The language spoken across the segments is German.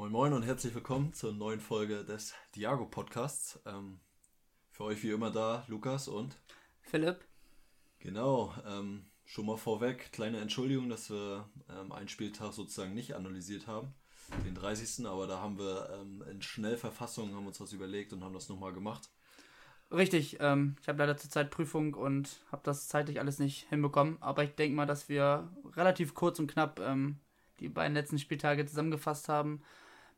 Moin Moin und herzlich willkommen zur neuen Folge des Diago Podcasts. Ähm, für euch wie immer da Lukas und Philipp. Genau, ähm, schon mal vorweg, kleine Entschuldigung, dass wir ähm, einen Spieltag sozusagen nicht analysiert haben, den 30. Aber da haben wir ähm, in Schnellverfassung haben uns was überlegt und haben das nochmal gemacht. Richtig, ähm, ich habe leider zurzeit Prüfung und habe das zeitlich alles nicht hinbekommen. Aber ich denke mal, dass wir relativ kurz und knapp ähm, die beiden letzten Spieltage zusammengefasst haben.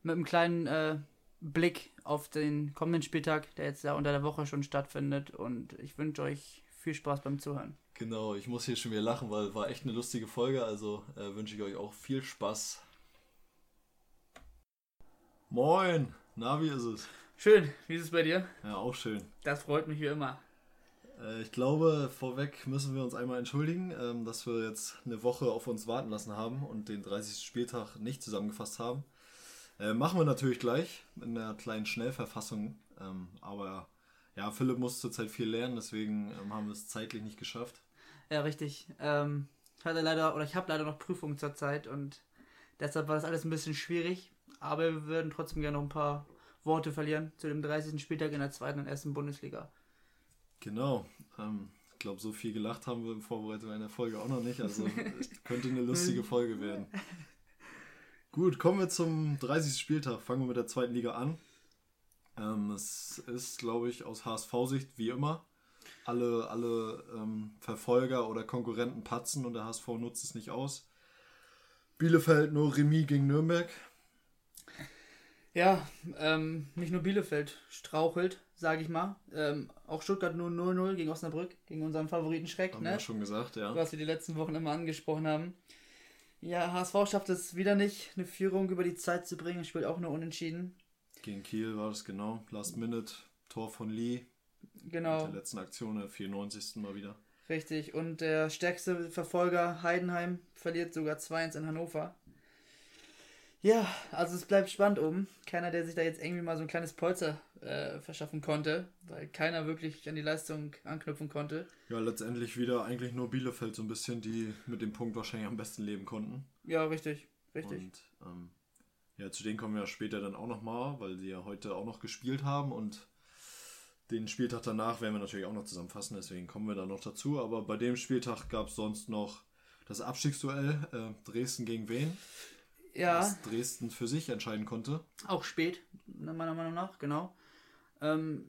Mit einem kleinen äh, Blick auf den kommenden Spieltag, der jetzt ja unter der Woche schon stattfindet. Und ich wünsche euch viel Spaß beim Zuhören. Genau, ich muss hier schon wieder lachen, weil war echt eine lustige Folge. Also äh, wünsche ich euch auch viel Spaß. Moin, na, wie ist es? Schön, wie ist es bei dir? Ja, auch schön. Das freut mich wie immer. Äh, ich glaube, vorweg müssen wir uns einmal entschuldigen, ähm, dass wir jetzt eine Woche auf uns warten lassen haben und den 30. Spieltag nicht zusammengefasst haben. Äh, machen wir natürlich gleich in einer kleinen Schnellverfassung. Ähm, aber ja, Philipp muss zurzeit viel lernen, deswegen ähm, haben wir es zeitlich nicht geschafft. Ja, richtig. Ähm, ich hatte leider, oder ich habe leider noch Prüfungen zurzeit und deshalb war das alles ein bisschen schwierig. Aber wir würden trotzdem gerne noch ein paar Worte verlieren zu dem 30. Spieltag in der zweiten und ersten Bundesliga. Genau. Ähm, ich glaube, so viel gelacht haben wir in Vorbereitung einer Folge auch noch nicht. Also könnte eine lustige Folge werden. Gut, kommen wir zum 30. Spieltag. Fangen wir mit der zweiten Liga an. Ähm, es ist, glaube ich, aus HSV-Sicht wie immer. Alle, alle ähm, Verfolger oder Konkurrenten patzen und der HSV nutzt es nicht aus. Bielefeld nur Remis gegen Nürnberg. Ja, ähm, nicht nur Bielefeld strauchelt, sage ich mal. Ähm, auch Stuttgart nur 0-0 gegen Osnabrück, gegen unseren Favoriten Schreck. Haben ne? wir schon gesagt, ja. Was wir die letzten Wochen immer angesprochen haben. Ja, HSV schafft es wieder nicht, eine Führung über die Zeit zu bringen. Spielt auch nur unentschieden. Gegen Kiel war das genau. Last Minute, Tor von Lee. Genau. Mit der letzten Aktion, der 94. mal wieder. Richtig. Und der stärkste Verfolger, Heidenheim, verliert sogar 2-1 in Hannover. Ja, also es bleibt spannend oben. Keiner, der sich da jetzt irgendwie mal so ein kleines Polster äh, verschaffen konnte, weil keiner wirklich an die Leistung anknüpfen konnte. Ja, letztendlich wieder eigentlich nur Bielefeld so ein bisschen, die mit dem Punkt wahrscheinlich am besten leben konnten. Ja, richtig, richtig. Und ähm, ja, zu denen kommen wir ja später dann auch nochmal, weil sie ja heute auch noch gespielt haben und den Spieltag danach werden wir natürlich auch noch zusammenfassen, deswegen kommen wir da noch dazu. Aber bei dem Spieltag gab es sonst noch das Abstiegsduell äh, Dresden gegen Wien. Ja. Was Dresden für sich entscheiden konnte. Auch spät, meiner Meinung nach, genau. Ähm,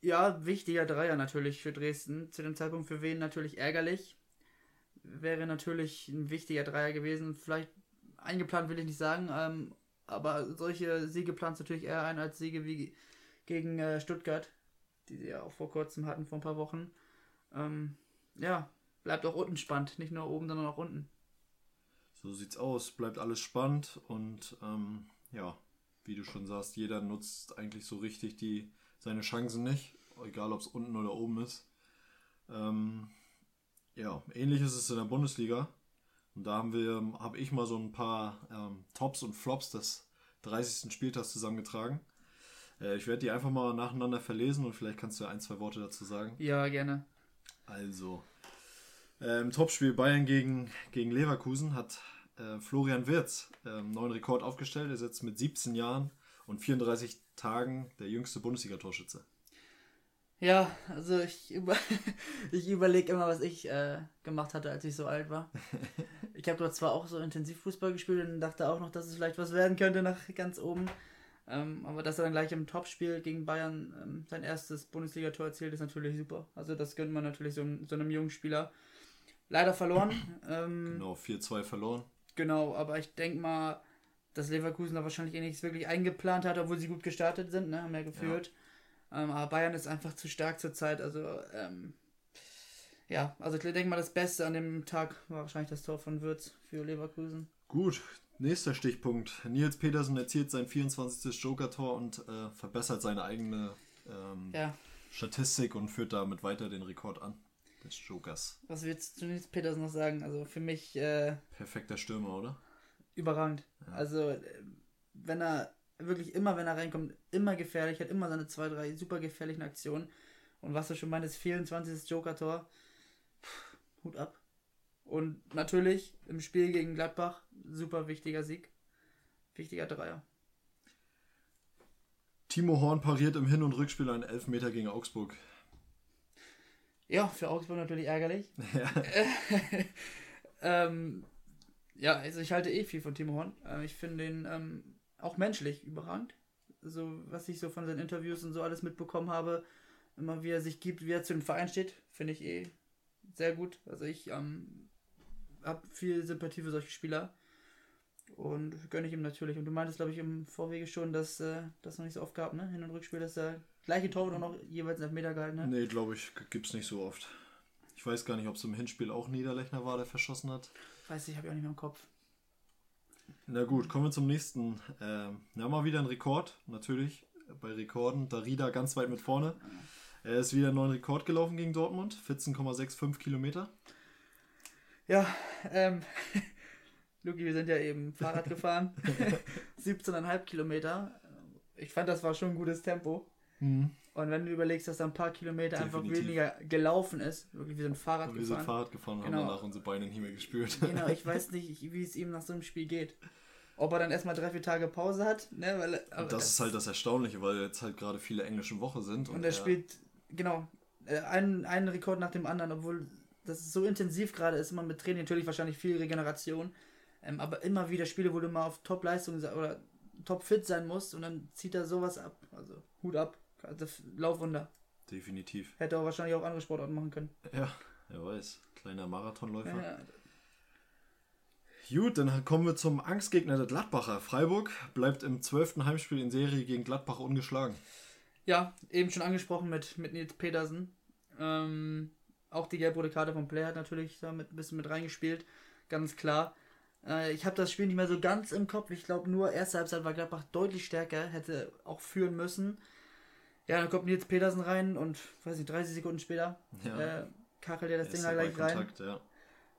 ja, wichtiger Dreier natürlich für Dresden. Zu dem Zeitpunkt für wen natürlich ärgerlich. Wäre natürlich ein wichtiger Dreier gewesen. Vielleicht eingeplant will ich nicht sagen, ähm, aber solche Siege plant natürlich eher ein als Siege wie gegen äh, Stuttgart, die sie ja auch vor kurzem hatten, vor ein paar Wochen. Ähm, ja, bleibt auch unten spannend. Nicht nur oben, sondern auch unten. So sieht's aus, bleibt alles spannend und ähm, ja, wie du schon sagst, jeder nutzt eigentlich so richtig die, seine Chancen nicht, egal ob es unten oder oben ist. Ähm, ja, ähnlich ist es in der Bundesliga. Und da haben wir, habe ich mal so ein paar ähm, Tops und Flops des 30. Spieltags zusammengetragen. Äh, ich werde die einfach mal nacheinander verlesen und vielleicht kannst du ein, zwei Worte dazu sagen. Ja, gerne. Also, äh, im Topspiel Bayern gegen, gegen Leverkusen hat äh, Florian Wirz einen neuen Rekord aufgestellt. Er ist jetzt mit 17 Jahren und 34 Tagen der jüngste Bundesliga-Torschütze. Ja, also ich, über ich überlege immer, was ich äh, gemacht hatte, als ich so alt war. Ich habe dort zwar auch so intensiv Fußball gespielt und dachte auch noch, dass es vielleicht was werden könnte nach ganz oben. Ähm, aber dass er dann gleich im Topspiel gegen Bayern ähm, sein erstes Bundesligator erzielt, ist natürlich super. Also das gönnt man natürlich so, so einem jungen Spieler. Leider verloren. Ähm, Genau, 4-2 verloren. Genau, aber ich denke mal, dass Leverkusen da wahrscheinlich eh nichts wirklich eingeplant hat, obwohl sie gut gestartet sind, ne? haben ja geführt. Ähm, aber Bayern ist einfach zu stark zurzeit. Also, ähm, ja, also ich denke mal, das Beste an dem Tag war wahrscheinlich das Tor von Würz für Leverkusen. Gut, nächster Stichpunkt. Nils Petersen erzielt sein 24. Joker-Tor und äh, verbessert seine eigene ähm, Ja, Statistik und führt damit weiter den Rekord an des Jokers. was willst du Nils Peters noch sagen? Also für mich äh, Perfekter Stürmer, oder? überragend. Also, äh, wenn er wirklich immer, wenn er reinkommt, immer gefährlich, hat immer seine zwei, drei super gefährlichen Aktionen. Und was du schon meintest, 24. Joker-Tor, Hut ab. Und natürlich im Spiel gegen Gladbach, super wichtiger Sieg. wichtiger Dreier. Timo Horn pariert im Hin- und Rückspiel einen Elfmeter gegen Augsburg. Ja, für Augsburg natürlich ärgerlich. Ja. ähm, ja, also ich halte eh viel von Timo Horn. Äh, ich finde ihn ähm, auch menschlich überragend. So, was ich so von seinen Interviews und so alles mitbekommen habe, immer wie er sich gibt, wie er zu dem Verein steht, finde ich eh sehr gut. Also ich ähm, habe viel Sympathie für solche Spieler und gönne ich ihm natürlich. Und du meintest, glaube ich, im Vorwege schon, dass äh, das noch nicht so oft gab, ne? Hin- und Rückspiel, dass der gleiche Torwart auch noch jeweils einen Meter gehalten hat. Nee, glaube ich, gibt es nicht so oft. Ich weiß gar nicht, ob es im Hinspiel auch Niederlechner war, der verschossen hat. Weiß ich, habe ich auch nicht mehr im Kopf. Na gut, kommen wir zum nächsten. Ähm, ja, mal wieder ein Rekord, natürlich. Bei Rekorden, Darida ganz weit mit vorne. Er ist wieder einen neuen Rekord gelaufen gegen Dortmund, 14,65 Kilometer. Ja, ähm, Luki, wir sind ja eben Fahrrad gefahren. 17,5 Kilometer. Ich fand, das war schon ein gutes Tempo. Und wenn du überlegst, dass da ein paar Kilometer einfach Definitiv. weniger gelaufen ist, wirklich wie so ein Fahrrad Wir sind gefahren. Fahrrad gefahren und Genau. haben danach unsere Beine nicht mehr gespürt. Genau, ich weiß nicht, wie es ihm nach so einem Spiel geht. Ob er dann erstmal drei, vier Tage Pause hat, ne? Weil, Und das ist halt das Erstaunliche, weil jetzt halt gerade viele englische Woche sind. Und er spielt, genau, äh, einen, einen Rekord nach dem anderen, obwohl das so intensiv gerade ist, immer mit Training, natürlich wahrscheinlich viel Regeneration, ähm, aber immer wieder Spiele, wo du mal auf Top-Leistung oder top-fit sein musst und dann zieht er sowas ab. Also Hut ab, das Laufwunder. Definitiv. Hätte er wahrscheinlich auch andere Sportarten machen können. Ja, wer weiß. Kleiner Marathonläufer. Ja, Gut, dann kommen wir zum Angstgegner der Gladbacher. Freiburg bleibt im zwölften Heimspiel in Serie gegen Gladbach ungeschlagen. ja, eben schon angesprochen mit, mit Nils Petersen. Ähm, auch die gelb-rote Karte vom Player hat natürlich da mit, ein bisschen mit reingespielt, ganz klar. Äh, ich habe das Spiel nicht mehr so ganz im Kopf. Ich glaube, nur erste Halbzeit war Gladbach deutlich stärker, hätte auch führen müssen. Ja, dann kommt Nils Petersen rein und, weiß ich, 30 Sekunden später Ja. äh, kachelt er das Ding Erster da gleich rein. Ballkontakt, ja.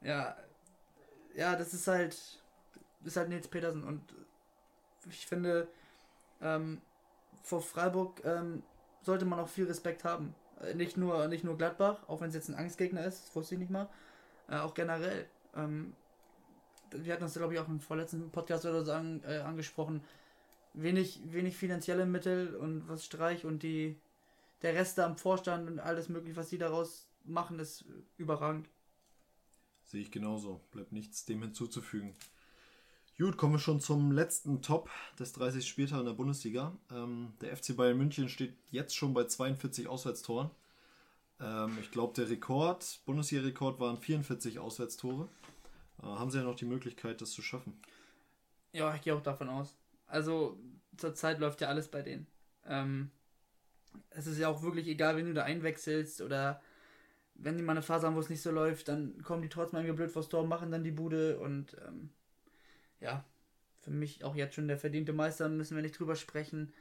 Ja, ja, das ist halt, ist halt Nils Petersen und ich finde, ähm, vor Freiburg ähm, sollte man auch viel Respekt haben. Äh, Nicht nur, nicht nur Gladbach, auch wenn es jetzt ein Angstgegner ist, das wusste ich nicht mal, äh, auch generell. Ähm, wir hatten das, glaube ich, auch im vorletzten Podcast oder so an, äh, angesprochen. Wenig, wenig finanzielle Mittel und was Streich und die der Rest da am Vorstand und alles mögliche, was die daraus machen, ist überragend. Sehe ich genauso. Bleibt nichts dem hinzuzufügen. Gut, kommen wir schon zum letzten Top des 30 Spieltags in der Bundesliga. Ähm, der FC Bayern München steht jetzt schon bei 42 Auswärtstoren. Ähm, ich glaube, der Rekord, Bundesliga-Rekord waren 44 Auswärtstore. Äh, haben sie ja noch die Möglichkeit, das zu schaffen. Ja, ich gehe auch davon aus. Also zurzeit läuft ja alles bei denen. Ähm, es ist ja auch wirklich egal, wenn du da einwechselst oder wenn die mal eine Phase haben, wo es nicht so läuft, dann kommen die trotzdem irgendwie blöd vors Tor, machen dann die Bude und ähm, ja, für mich auch jetzt schon der verdiente Meister, müssen wir nicht drüber sprechen.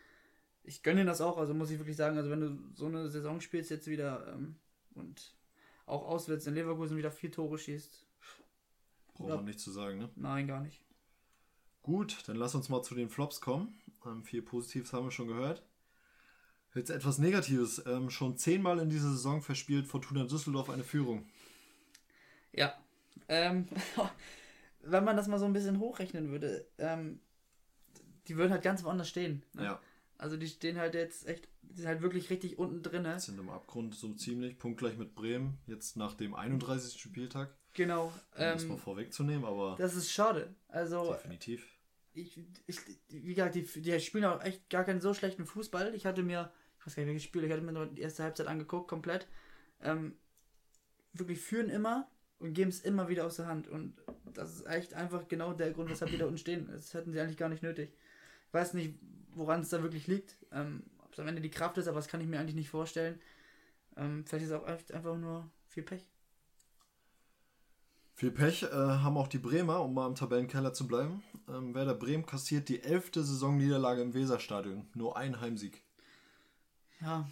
Ich gönne das auch, also muss ich wirklich sagen, also wenn du so eine Saison spielst jetzt wieder ähm, und auch auswärts in Leverkusen wieder vier Tore schießt, Braucht man nicht zu sagen, ne? nein, gar nicht. Gut, dann lass uns mal zu den Flops kommen. Ähm, viel Positives haben wir schon gehört. Jetzt etwas Negatives. Ähm, schon zehnmal in dieser Saison verspielt Fortuna Düsseldorf eine Führung. Ja. Ähm, wenn man das mal so ein bisschen hochrechnen würde, ähm, die würden halt ganz woanders stehen. Ne? Ja, Also die stehen halt jetzt echt, die sind halt wirklich richtig unten drin. Ne? sind im Abgrund so ziemlich. Punktgleich mit Bremen. Jetzt nach dem 31. Spieltag. Genau. Um das mal Ähm, vorwegzunehmen, aber das ist schade. Also definitiv. Ich, ich, wie gesagt, die, die spielen auch echt gar keinen so schlechten Fußball. Ich hatte mir, ich weiß gar nicht welches Spiel, ich hatte mir nur die erste Halbzeit angeguckt, komplett. Ähm, wirklich führen immer und geben es immer wieder aus der Hand. Und das ist echt einfach genau der Grund, weshalb die da unten stehen. Das hätten sie eigentlich gar nicht nötig. Ich weiß nicht, woran es da wirklich liegt. Ähm, Ob es am Ende die Kraft ist, aber das kann ich mir eigentlich nicht vorstellen. Ähm, vielleicht ist es auch einfach nur viel Pech. Viel Pech äh, haben auch die Bremer, um mal im Tabellenkeller zu bleiben. Ähm, Werder Bremen kassiert die elfte Saisonniederlage im Weserstadion. Nur ein Heimsieg. Ja,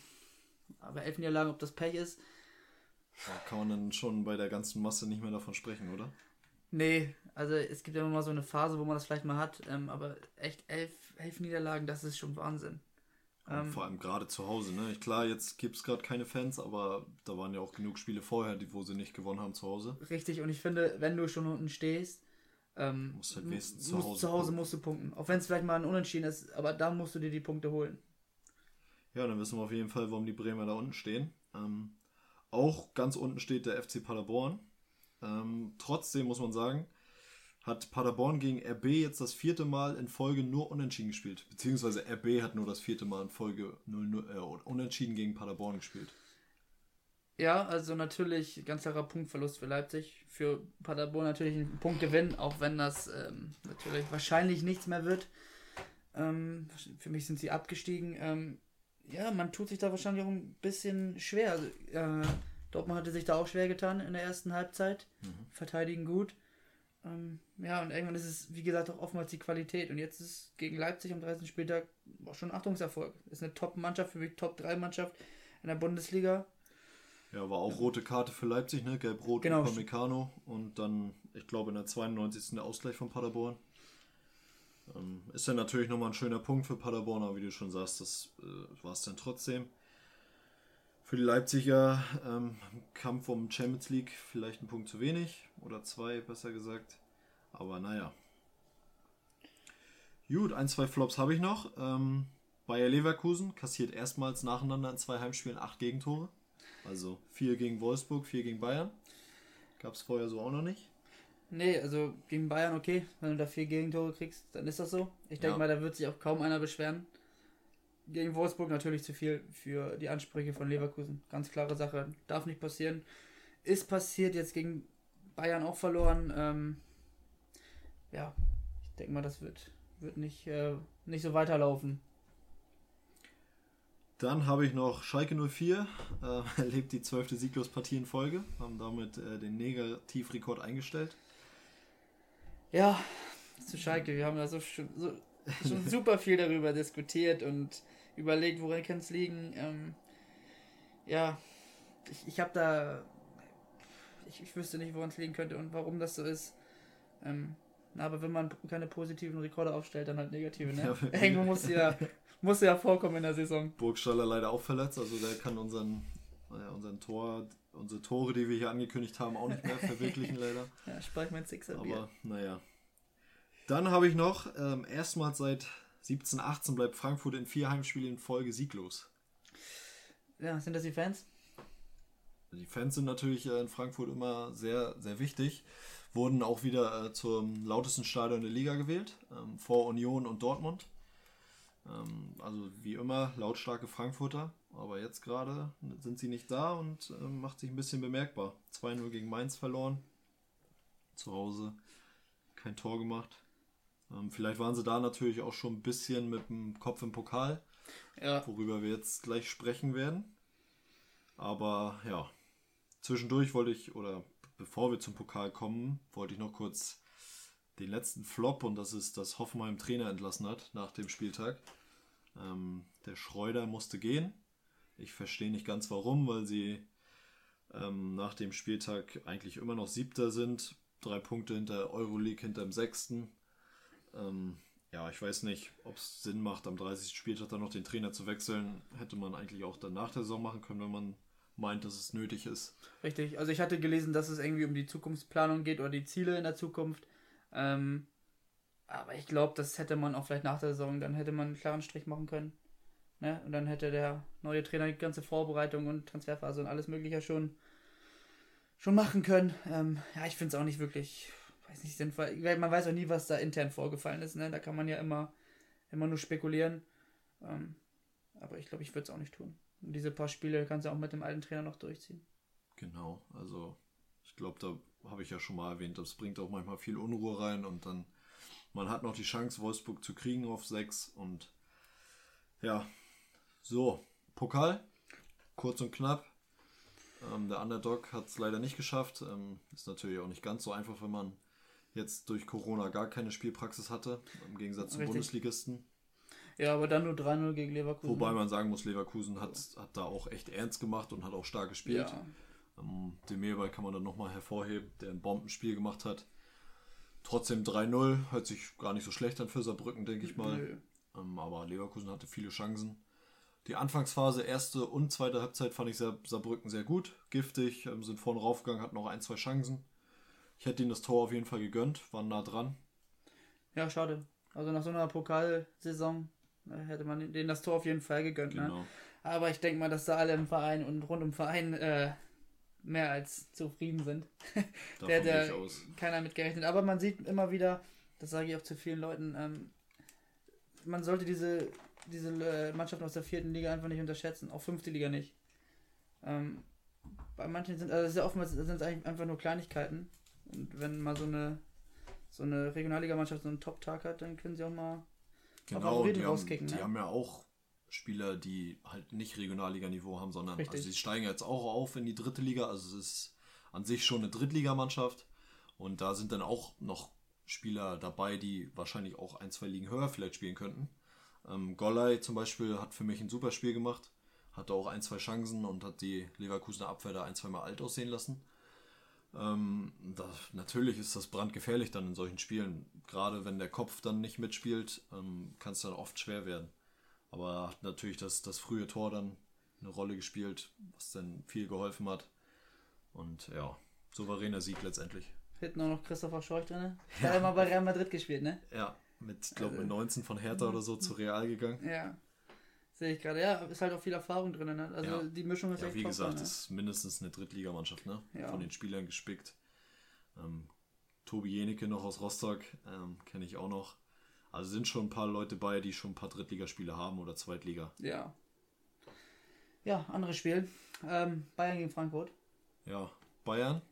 aber elf Niederlagen, ob das Pech ist, Da kann man dann schon bei der ganzen Masse nicht mehr davon sprechen, oder? Nee, also es gibt ja immer mal so eine Phase, wo man das vielleicht mal hat, ähm, aber echt elf, elf Niederlagen, das ist schon Wahnsinn. Ähm, vor allem gerade zu Hause. Ne? Klar, jetzt gibt es gerade keine Fans, aber da waren ja auch genug Spiele vorher, die, wo sie nicht gewonnen haben zu Hause. Richtig, und ich finde, wenn du schon unten stehst, Ähm, musst halt wenigstens zu Hause, zu Hause musst du punkten. Auch wenn es vielleicht mal ein Unentschieden ist, aber da musst du dir die Punkte holen. Ja, dann wissen wir auf jeden Fall, warum die Bremer da unten stehen. Ähm, auch ganz unten steht der FC Paderborn. Ähm, trotzdem muss man sagen, hat Paderborn gegen RB jetzt das vierte Mal in Folge nur unentschieden gespielt. Beziehungsweise RB hat nur das vierte Mal in Folge 0, 0, äh, unentschieden gegen Paderborn gespielt. Ja, also natürlich ganz klarer Punktverlust für Leipzig. Für Paderborn natürlich ein Punktgewinn, auch wenn das ähm, natürlich wahrscheinlich nichts mehr wird. Ähm, für mich sind sie abgestiegen. Ähm, ja, man tut sich da wahrscheinlich auch ein bisschen schwer. Also, äh, Dortmund hatte sich da auch schwer getan in der ersten Halbzeit. Mhm. Verteidigen gut. Ähm, ja, und irgendwann ist es, wie gesagt, auch oftmals die Qualität. Und jetzt ist gegen Leipzig am 30. Spieltag auch schon ein Achtungserfolg. Ist eine Top-Mannschaft, für mich Top-3-Mannschaft in der Bundesliga. Ja, war auch rote Karte für Leipzig, ne? Gelb-Rot genau. Upamecano und dann, ich glaube, in der 92. der Ausgleich von Paderborn. Ähm, ist dann natürlich nochmal ein schöner Punkt für Paderborn, aber wie du schon sagst, das äh, war es dann trotzdem. Für die Leipziger ähm, Kampf um Champions League vielleicht ein Punkt zu wenig oder zwei, besser gesagt. Aber naja. Gut, ein, zwei Flops habe ich noch. Ähm, Bayer Leverkusen kassiert erstmals nacheinander in zwei Heimspielen acht Gegentore. Also vier gegen Wolfsburg, vier gegen Bayern. Gab es vorher so auch noch nicht. Nee, also gegen Bayern okay. Wenn du da vier Gegentore kriegst, dann ist das so. Ich denke ja. mal, da wird sich auch kaum einer beschweren. Gegen Wolfsburg natürlich zu viel für die Ansprüche von Leverkusen. Ganz klare Sache. Darf nicht passieren. Ist passiert jetzt gegen Bayern auch verloren. Ähm, ja, ich denke mal, das wird, wird nicht, äh, nicht so weiterlaufen. Dann habe ich noch Schalke 04, äh, erlebt die zwölfte Sieglospartie in Folge, haben damit äh, den Negativrekord eingestellt. Ja, zu Schalke, wir haben ja so, schon, so, schon super viel darüber diskutiert und überlegt, woran kann es liegen. Ähm, ja, ich, ich habe da, ich, ich wüsste nicht, woran es liegen könnte und warum das so ist. Ähm, aber wenn man keine positiven Rekorde aufstellt, dann halt negative, ne? Ja, Irgendwo muss ja muss ja vorkommen in der Saison. Burgstaller leider auch verletzt, also der kann unseren, naja, unseren Tor, unsere Tore, die wir hier angekündigt haben, auch nicht mehr verwirklichen, leider. Ja, sprach mein Sixer. Aber naja. Dann habe ich noch, ähm, erstmals seit 17, 18 bleibt Frankfurt in vier Heimspielen in Folge sieglos. Ja, sind das die Fans? Die Fans sind natürlich äh, in Frankfurt immer sehr, sehr wichtig. Wurden auch wieder äh, zum lautesten Stadion der Liga gewählt, ähm, vor Union und Dortmund. Ähm, also wie immer lautstarke Frankfurter, aber jetzt gerade sind sie nicht da und äh, macht sich ein bisschen bemerkbar. 2-0 gegen Mainz verloren. Zu Hause kein Tor gemacht. Ähm, vielleicht waren sie da natürlich auch schon ein bisschen mit dem Kopf im Pokal, ja. worüber wir jetzt gleich sprechen werden. Aber ja, zwischendurch wollte ich, oder bevor wir zum Pokal kommen, wollte ich noch kurz den letzten Flop und das ist, dass Hoffenheim Trainer entlassen hat nach dem Spieltag. Ähm, der Schreuder musste gehen. Ich verstehe nicht ganz warum, weil sie ähm, nach dem Spieltag eigentlich immer noch Siebter sind. Drei Punkte hinter Euroleague, hinter dem Sechsten. Ähm, ja, ich weiß nicht, ob es Sinn macht, am 30. Spieltag dann noch den Trainer zu wechseln. Hätte man eigentlich auch dann nach der Saison machen können, wenn man meint, dass es nötig ist. Richtig, also ich hatte gelesen, dass es irgendwie um die Zukunftsplanung geht oder die Ziele in der Zukunft. Ähm, aber ich glaube, das hätte man auch vielleicht nach der Saison, dann hätte man einen klaren Strich machen können. Ne? Und dann hätte der neue Trainer die ganze Vorbereitung und Transferphase und alles Mögliche schon, schon machen können. Ähm, ja, ich finde es auch nicht wirklich, weiß nicht, sinnvoll. Man weiß auch nie, was da intern vorgefallen ist. Ne? Da kann man ja immer, immer nur spekulieren. Ähm, aber ich glaube, ich würde es auch nicht tun. Und diese paar Spiele kannst du auch mit dem alten Trainer noch durchziehen. Genau, also ich glaube, da habe ich ja schon mal erwähnt, das bringt auch manchmal viel Unruhe rein und dann man hat noch die Chance, Wolfsburg zu kriegen auf 6 und ja, so, Pokal, kurz und knapp. Ähm, der Underdog hat es leider nicht geschafft. Ähm, ist natürlich auch nicht ganz so einfach, wenn man jetzt durch Corona gar keine Spielpraxis hatte, im Gegensatz zum Bundesligisten. Ja, aber dann nur 3-0 gegen Leverkusen. Wobei man sagen muss, Leverkusen hat, hat da auch echt ernst gemacht und hat auch stark gespielt. Ja. Ähm, den Mehlball kann man dann nochmal hervorheben, der ein Bombenspiel gemacht hat. Trotzdem 3-0, hört sich gar nicht so schlecht an für Saarbrücken, denke ich mal. Ähm, aber Leverkusen hatte viele Chancen. Die Anfangsphase, erste und zweite Halbzeit, fand ich Saarbrücken sehr gut, giftig, ähm, sind vorne raufgegangen, hatten noch ein, zwei Chancen. Ich hätte ihnen das Tor auf jeden Fall gegönnt, waren nah dran. Ja, schade. Also nach so einer Pokalsaison äh, hätte man denen das Tor auf jeden Fall gegönnt. Ne? Genau. Ne? Aber ich denke mal, dass da alle im Verein und rund um Verein äh, mehr als zufrieden sind. da hätte keiner mit gerechnet. Aber man sieht immer wieder, das sage ich auch zu vielen Leuten, ähm, man sollte diese, diese äh, Mannschaften aus der vierten Liga einfach nicht unterschätzen, auch fünfte Liga nicht. Ähm, bei manchen sind, also sehr oftmals sind es eigentlich einfach nur Kleinigkeiten. Und wenn mal so eine so eine Regionalligamannschaft so einen Top-Tag hat, dann können sie auch mal genau, die rauskicken. Haben, ne? Die haben ja auch Spieler, die halt nicht Regionalliganiveau haben, sondern Richtig. also sie steigen jetzt auch auf in die dritte Liga. Also es ist an sich schon eine Drittligamannschaft. Und da sind dann auch noch Spieler dabei, die wahrscheinlich auch ein, zwei Ligen höher vielleicht spielen könnten. Ähm, Golley zum Beispiel hat für mich ein super Spiel gemacht, hatte auch ein, zwei Chancen und hat die Leverkusener Abwehr da ein, zwei Mal alt aussehen lassen. Ähm, das, natürlich ist das brandgefährlich dann in solchen Spielen. Gerade wenn der Kopf dann nicht mitspielt, ähm, kann es dann oft schwer werden. Aber hat natürlich das, das frühe Tor dann eine Rolle gespielt, was dann viel geholfen hat. Und ja, souveräner Sieg letztendlich. Hinten auch noch Christopher Scheuch drin. Der hat immer bei Real Madrid gespielt, ne? Ja, mit, glaube mit 19 von Hertha oder so zu Real gegangen. Ja. Sehe ich gerade. Ja, ist halt auch viel Erfahrung drin. Ne? Also ja. die Mischung ist ja, echt Wie top gesagt, ne? ist mindestens eine Drittligamannschaft, ne? Ja. Von den Spielern gespickt. Ähm, Tobi Jenecke noch aus Rostock, ähm, kenne ich auch noch. Also sind schon ein paar Leute bei, die schon ein paar Drittligaspiele haben oder Zweitliga. Ja. Ja, anderes Spiel. Ähm, Bayern gegen Frankfurt. Ja, Bayern.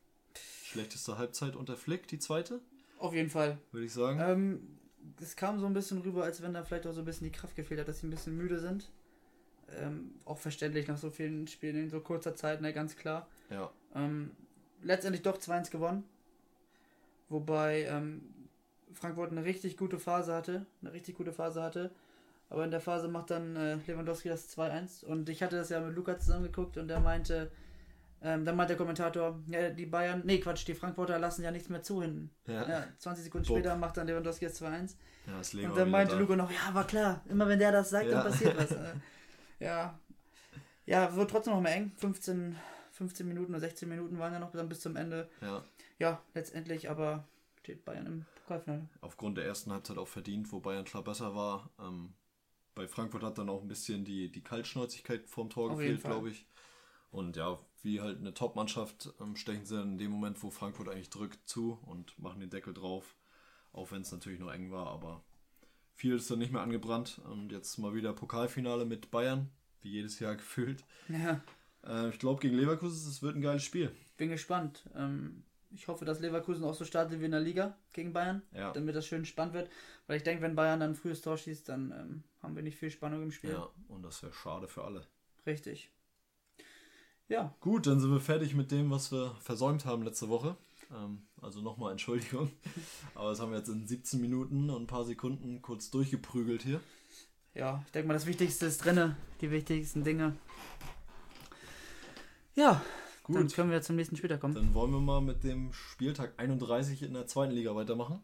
Schlechteste Halbzeit unter Flick, die zweite. Auf jeden Fall. Würde ich sagen. Ähm, es kam so ein bisschen rüber, als wenn da vielleicht auch so ein bisschen die Kraft gefehlt hat, dass sie ein bisschen müde sind. Ähm, auch verständlich nach so vielen Spielen in so kurzer Zeit, ne, ganz klar. Ja. Ähm, letztendlich doch 2-1 gewonnen. Wobei ähm, Frankfurt eine richtig gute Phase hatte. Eine richtig gute Phase hatte. Aber in der Phase macht dann äh, Lewandowski das 2-1. Und ich hatte das ja mit Lukas zusammengeguckt und der meinte, ähm, dann meint der Kommentator, ja, die Bayern, nee, Quatsch, die Frankfurter lassen ja nichts mehr zu hinten. Ja. ja 20 Sekunden Bob. später macht dann Lewandowski das 2-1. Ja, das Und dann meinte da. Lugo noch, ja, war klar, immer wenn der das sagt, ja. dann passiert was. Äh, ja. Ja, wird trotzdem noch mehr eng. 15, 15 Minuten oder 16 Minuten waren ja noch dann bis zum Ende. Ja. Ja, letztendlich, aber steht Bayern im Pokalfinale. Aufgrund der ersten Halbzeit auch verdient, wo Bayern klar besser war. Ähm, bei Frankfurt hat dann auch ein bisschen die, die Kaltschnäuzigkeit vorm Tor Auf gefehlt, glaube ich. Und ja, wie halt eine Top-Mannschaft ähm, stechen sie in dem Moment, wo Frankfurt eigentlich drückt, zu und machen den Deckel drauf. Auch wenn es natürlich noch eng war, aber viel ist dann nicht mehr angebrannt. Und jetzt mal wieder Pokalfinale mit Bayern, wie jedes Jahr gefühlt. Ja. Äh, ich glaube, gegen Leverkusen, es wird ein geiles Spiel. Bin gespannt. Ähm, ich hoffe, dass Leverkusen auch so startet wie in der Liga gegen Bayern, ja. damit das schön spannend wird. Weil ich denke, wenn Bayern dann ein frühes Tor schießt, dann ähm, haben wir nicht viel Spannung im Spiel. Ja, und das wäre schade für alle. Richtig. Ja. Gut, dann sind wir fertig mit dem, was wir versäumt haben letzte Woche. Ähm, also nochmal Entschuldigung. Aber das haben wir jetzt in 17 Minuten und ein paar Sekunden kurz durchgeprügelt hier. Ja, ich denke mal, das Wichtigste ist drin, die wichtigsten Dinge. Ja, Gut. dann können wir zum nächsten Spieltag kommen. Dann wollen wir mal mit dem Spieltag 31 in der zweiten Liga weitermachen.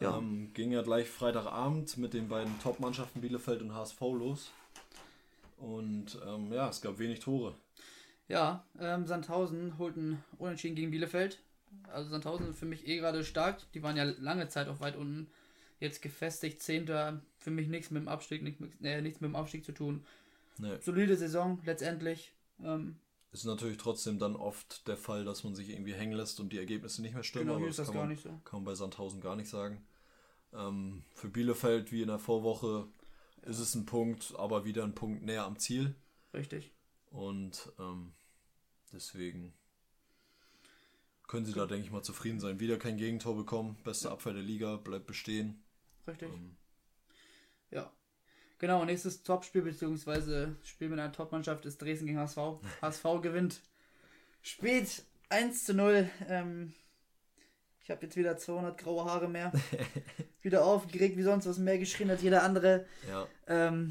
Ja. Ähm, ging ja gleich Freitagabend mit den beiden Top-Mannschaften Bielefeld und HSV los. Und ähm, ja, es gab wenig Tore. Ja, ähm, Sandhausen holten Unentschieden gegen Bielefeld. Also Sandhausen für mich eh gerade stark. Die waren ja lange Zeit auch weit unten. Jetzt gefestigt, Zehnter. Für mich nichts mit dem Abstieg, nicht mit, äh, nichts mit dem Aufstieg zu tun. Nee. Solide Saison letztendlich. Ähm, ist natürlich trotzdem dann oft der Fall, dass man sich irgendwie hängen lässt und die Ergebnisse nicht mehr stimmen. Genau, hier ist das, das gar man, nicht so. Kann man bei Sandhausen gar nicht sagen. Ähm, für Bielefeld, wie in der Vorwoche, ist es ein Punkt, aber wieder ein Punkt näher am Ziel. Richtig. Und ähm, deswegen können sie da, denke ich mal, zufrieden sein. Wieder kein Gegentor bekommen, beste Abwehr der Liga, bleibt bestehen. Richtig. Ähm, ja. Genau, nächstes Topspiel beziehungsweise Spiel mit einer Topmannschaft ist Dresden gegen HSV. HSV gewinnt spät 1 zu 0. Ähm, ich habe jetzt wieder 200 graue Haare mehr. wieder aufgeregt wie sonst was, mehr geschrien als jeder andere. Ja. Ähm,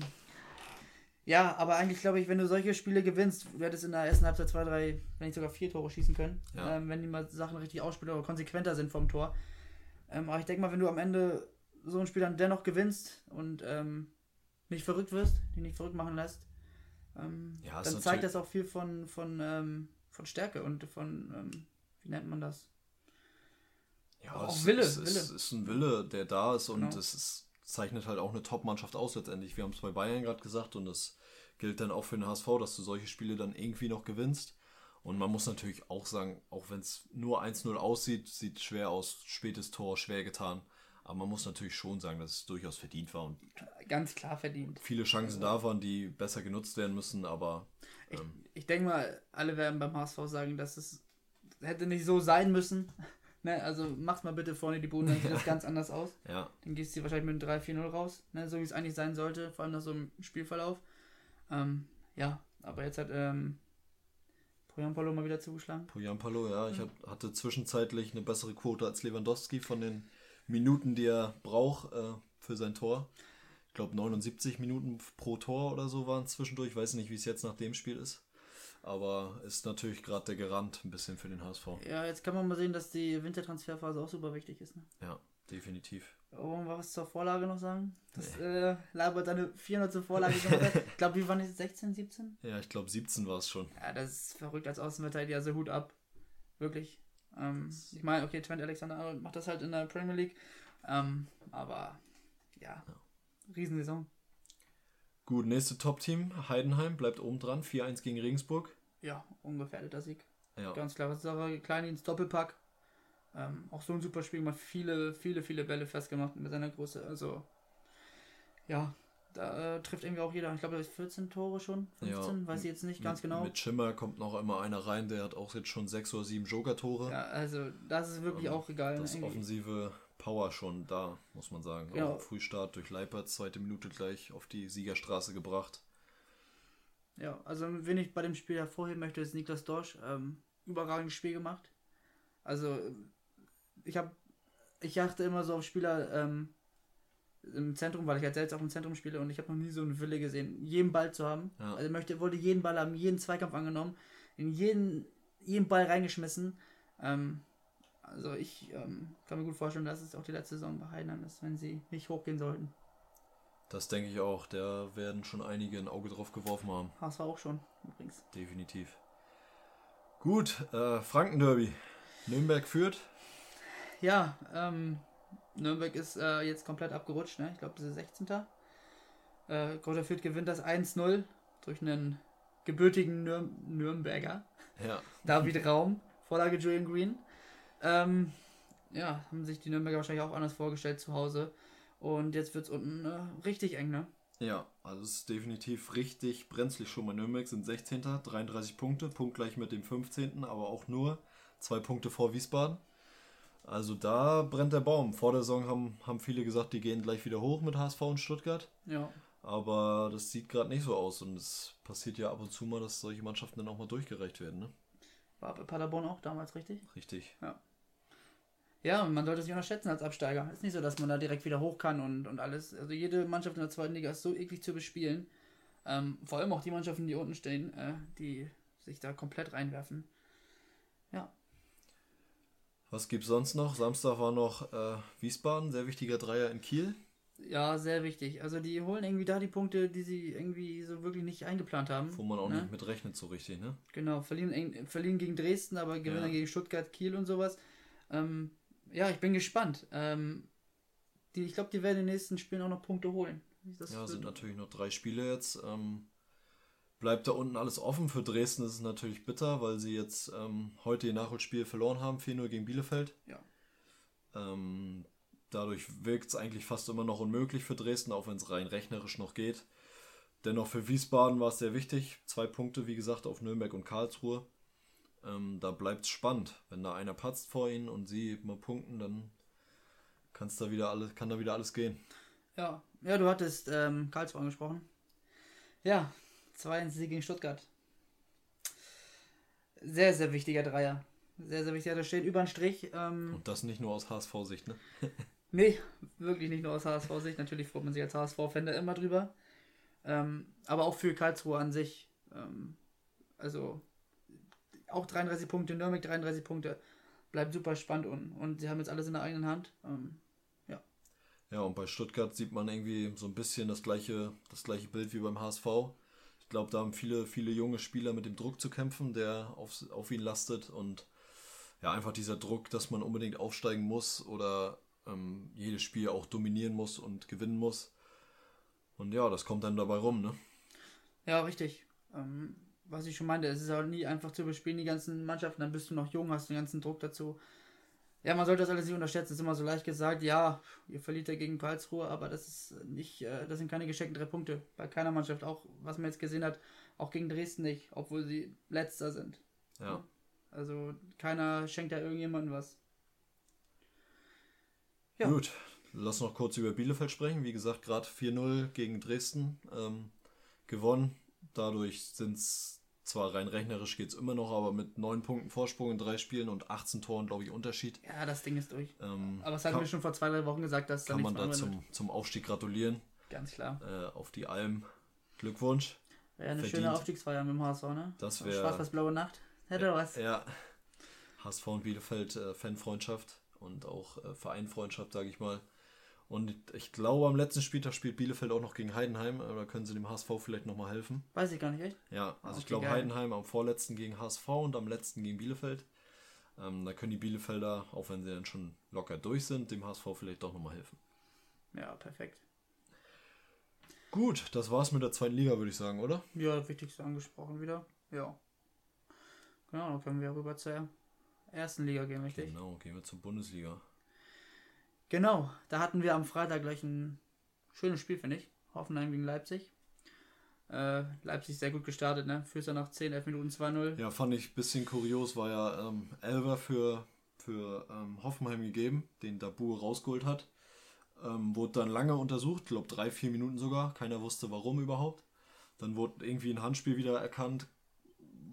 ja, aber eigentlich glaube ich, wenn du solche Spiele gewinnst, du hättest in der ersten Halbzeit zwei, drei, wenn nicht sogar vier Tore schießen können, ja. ähm, wenn die mal Sachen richtig ausspielen oder konsequenter sind vom Tor. Ähm, aber ich denke mal, wenn du am Ende so ein Spiel dann dennoch gewinnst und ähm, nicht verrückt wirst, die nicht verrückt machen lässt, ähm, ja, dann zeigt das auch viel von, von, ähm, von Stärke und von, ähm, wie nennt man das? Ja, auch es, Wille, es, Wille. Es ist ein Wille, der da ist und genau. es ist, zeichnet halt auch eine Top-Mannschaft aus letztendlich. Wir haben es bei Bayern gerade gesagt und das gilt dann auch für den HSV, dass du solche Spiele dann irgendwie noch gewinnst. Und man muss natürlich auch sagen, auch wenn es nur 1-0 aussieht, sieht schwer aus, spätes Tor, schwer getan. Aber man muss natürlich schon sagen, dass es durchaus verdient war und ganz klar verdient. Viele Chancen also, da waren, die besser genutzt werden müssen, aber. Ähm, ich, ich denke mal, alle werden beim HSV sagen, dass es hätte nicht so sein müssen. Ne? Also mach's mal bitte vorne die Boden, dann sieht das ganz anders aus. Ja. Dann gehst du wahrscheinlich mit einem 3-4-0 raus, ne? so wie es eigentlich sein sollte, vor allem nach so einem Spielverlauf. Ähm, ja, aber jetzt hat ähm, Poyampalo mal wieder zugeschlagen. Poyampalo, ja. Ich hatte zwischenzeitlich eine bessere Quote als Lewandowski von den Minuten, die er braucht äh, für sein Tor. Ich glaube 79 Minuten pro Tor oder so waren zwischendurch. Ich weiß nicht, wie es jetzt nach dem Spiel ist. Aber ist natürlich gerade der Garant ein bisschen für den HSV. Ja, jetzt kann man mal sehen, dass die Wintertransferphase auch super wichtig ist. Ne? Ja, definitiv. Wir was zur Vorlage noch sagen? Das nee. äh, labert eine 400 zur Vorlage Ich glaube, wie waren das? 16, 17? Ja, ich glaube 17 war es schon. Ja, das ist verrückt als Außenverteidiger, also Hut ab. Wirklich. Ähm, ich meine, okay, Trent Alexander macht das halt in der Premier League. Ähm, aber ja, ja. Riesensaison. Gut, nächste Top-Team, Heidenheim, bleibt oben dran, 4-1 gegen Regensburg. Ja, ungefährdeter Sieg. Ja. Ganz klar, was Sache, klein ins Doppelpack. Ähm, auch so ein super Spiel, mal viele, viele, viele Bälle festgemacht mit seiner Größe. Also, ja, da äh, trifft irgendwie auch jeder. Ich glaube, er ist 14 Tore schon, 15, ja, weiß ich jetzt nicht ganz genau. Mit Schimmer kommt noch immer einer rein, der hat auch jetzt schon sechs oder sieben Joker-Tore. Ja, also das ist wirklich ähm, auch egal. Das irgendwie. offensive Power schon da, muss man sagen. Genau. Auch Frühstart durch Leipert, zweite Minute gleich auf die Siegerstraße gebracht. Ja, also wenn ich bei dem Spiel hervorheben möchte, ist Niklas Dorsch ähm, überragendes Spiel gemacht. Also ich habe, ich achte immer so auf Spieler, ähm, im Zentrum, weil ich halt selbst auch im Zentrum spiele und ich habe noch nie so einen Wille gesehen, jeden Ball zu haben. Ja. Also möchte, wollte jeden Ball haben, jeden Zweikampf angenommen, in jeden, jeden Ball reingeschmissen. Ähm, also ich ähm, kann mir gut vorstellen, dass es auch die letzte Saison bei Heidenheim ist, wenn sie nicht hochgehen sollten. Das denke ich auch. Da werden schon einige ein Auge drauf geworfen haben. Hast du auch schon, übrigens. Definitiv. Gut, äh, Franken-Derby. Nürnberg führt. Ja, ähm, Nürnberg ist äh, jetzt komplett abgerutscht, ne? Ich glaube, das ist 16. Äh, Kräuter Fürth gewinnt das 1-0 durch einen gebürtigen Nür Nürnberger. Ja. David Raum, Vorlage Julian Green. Ähm, ja, haben sich die Nürnberger wahrscheinlich auch anders vorgestellt zu Hause. Und jetzt wird es unten äh, richtig eng, ne? Ja, also es ist definitiv richtig brenzlig schon bei Nürnberg, sind 16. 33 Punkte, punktgleich mit dem 15., aber auch nur zwei Punkte vor Wiesbaden. Also da brennt der Baum. Vor der Saison haben, haben viele gesagt, die gehen gleich wieder hoch mit HSV und Stuttgart. Ja. Aber das sieht gerade nicht so aus und es passiert ja ab und zu mal, dass solche Mannschaften dann auch mal durchgereicht werden. Ne? War bei Paderborn auch damals richtig? Richtig. Ja. Ja, man sollte sich unterschätzen als Absteiger. Ist nicht so, dass man da direkt wieder hoch kann und, und alles. Also jede Mannschaft in der zweiten Liga ist so eklig zu bespielen. Ähm, vor allem auch die Mannschaften, die unten stehen, äh, die sich da komplett reinwerfen. Ja. Was gibt es sonst noch? Samstag war noch äh, Wiesbaden, sehr wichtiger Dreier in Kiel. Ja, sehr wichtig. Also die holen irgendwie da die Punkte, die sie irgendwie so wirklich nicht eingeplant haben. Wo man auch ne? nicht mit rechnet so richtig, ne? Genau, verlieren, verlieren gegen Dresden, aber gewinnen ja. gegen Stuttgart, Kiel und sowas. Ähm, ja, ich bin gespannt. Ähm, die, ich glaube, die werden in den nächsten Spielen auch noch Punkte holen. Das ja, sind natürlich noch drei Spiele jetzt. Ähm, bleibt da unten alles offen. Für Dresden ist es natürlich bitter, weil sie jetzt ähm, heute ihr Nachholspiel verloren haben, 4-0 gegen Bielefeld. Ja. Ähm, dadurch wirkt es eigentlich fast immer noch unmöglich für Dresden, auch wenn es rein rechnerisch noch geht. Dennoch für Wiesbaden war es sehr wichtig. Zwei Punkte, wie gesagt, auf Nürnberg und Karlsruhe. Ähm, da bleibt es spannend. Wenn da einer patzt vor ihnen und sie mal punkten, dann kann's da wieder alles, kann da wieder alles gehen. Ja, ja du hattest ähm, Karlsruhe angesprochen. Ja, 2-1 Sieg gegen Stuttgart. Sehr, sehr wichtiger Dreier. Sehr, sehr wichtiger. Da steht über den Strich. Ähm, Und das nicht nur aus HSV-Sicht, ne? nee, wirklich nicht nur aus HSV-Sicht. Natürlich freut man sich als HSV-Fan da immer drüber. Ähm, aber auch für Karlsruhe an sich. Ähm, also auch 33 Punkte, Nürnberg 33 Punkte. Bleibt super spannend und, und sie haben jetzt alles in der eigenen Hand. Ähm, ja. Ja, und bei Stuttgart sieht man irgendwie so ein bisschen das gleiche, das gleiche Bild wie beim HSV. Ich glaube, da haben viele, viele junge Spieler mit dem Druck zu kämpfen, der auf, auf ihn lastet. Und ja, einfach dieser Druck, dass man unbedingt aufsteigen muss oder ähm, jedes Spiel auch dominieren muss und gewinnen muss. Und ja, das kommt dann dabei rum, ne? Ja, richtig. Ähm, was ich schon meinte, es ist auch nie einfach zu überspielen, die ganzen Mannschaften, dann bist du noch jung, hast den ganzen Druck dazu. Ja, man sollte das alles nicht unterschätzen, ist immer so leicht gesagt, ja, ihr verliert ja gegen Karlsruhe, aber das ist nicht, äh, das sind keine geschenkten drei Punkte. Bei keiner Mannschaft, auch was man jetzt gesehen hat, auch gegen Dresden nicht, obwohl sie letzter sind. Ja. Also keiner schenkt da irgendjemandem was. Ja. Gut, lass noch kurz über Bielefeld sprechen. Wie gesagt, gerade 4-0 gegen Dresden ähm, gewonnen. Dadurch sind es zwar rein rechnerisch geht es immer noch, aber mit 9 Punkten Vorsprung in drei Spielen und 18 Toren, glaube ich, Unterschied. Ja, das Ding ist durch. Ähm, aber es hatten wir schon vor zwei, drei Wochen gesagt, dass kann da man da zum, zum Aufstieg gratulieren. Ganz klar. Äh, auf die Alm. Glückwunsch. Wäre eine Verdient. schöne Aufstiegsfeier mit dem HSV, ne? Das wäre. Schwarz-Weiß-Blaue Nacht. Hätte was. Ja. HSV und Bielefeld äh, Fanfreundschaft und auch äh, Vereinfreundschaft, sage ich mal. Und ich glaube, am letzten Spieltag spielt Bielefeld auch noch gegen Heidenheim. Da können sie dem HSV vielleicht nochmal helfen. Weiß ich gar nicht, echt? Ja, also ich glaube, Heidenheim am vorletzten gegen HSV und am letzten gegen Bielefeld. Ähm, da können die Bielefelder, auch wenn sie dann schon locker durch sind, dem HSV vielleicht doch nochmal helfen. Ja, perfekt. Gut, das war's mit der zweiten Liga, würde ich sagen, oder? Ja, das Wichtigste angesprochen wieder. Ja. Genau, dann können wir rüber zur ersten Liga gehen, richtig? Genau, gehen wir zur Bundesliga. Genau, da hatten wir am Freitag gleich ein schönes Spiel, finde ich. Hoffenheim gegen Leipzig. Äh, Leipzig sehr gut gestartet, ne? Führst ja nach 10, 11 Minuten 2-0. Ja, fand ich ein bisschen kurios, war ja ähm, Elver für, für ähm, Hoffenheim gegeben, den Dabur rausgeholt hat. Ähm, wurde dann lange untersucht, glaube drei, vier Minuten sogar. Keiner wusste warum überhaupt. Dann wurde irgendwie ein Handspiel wieder erkannt,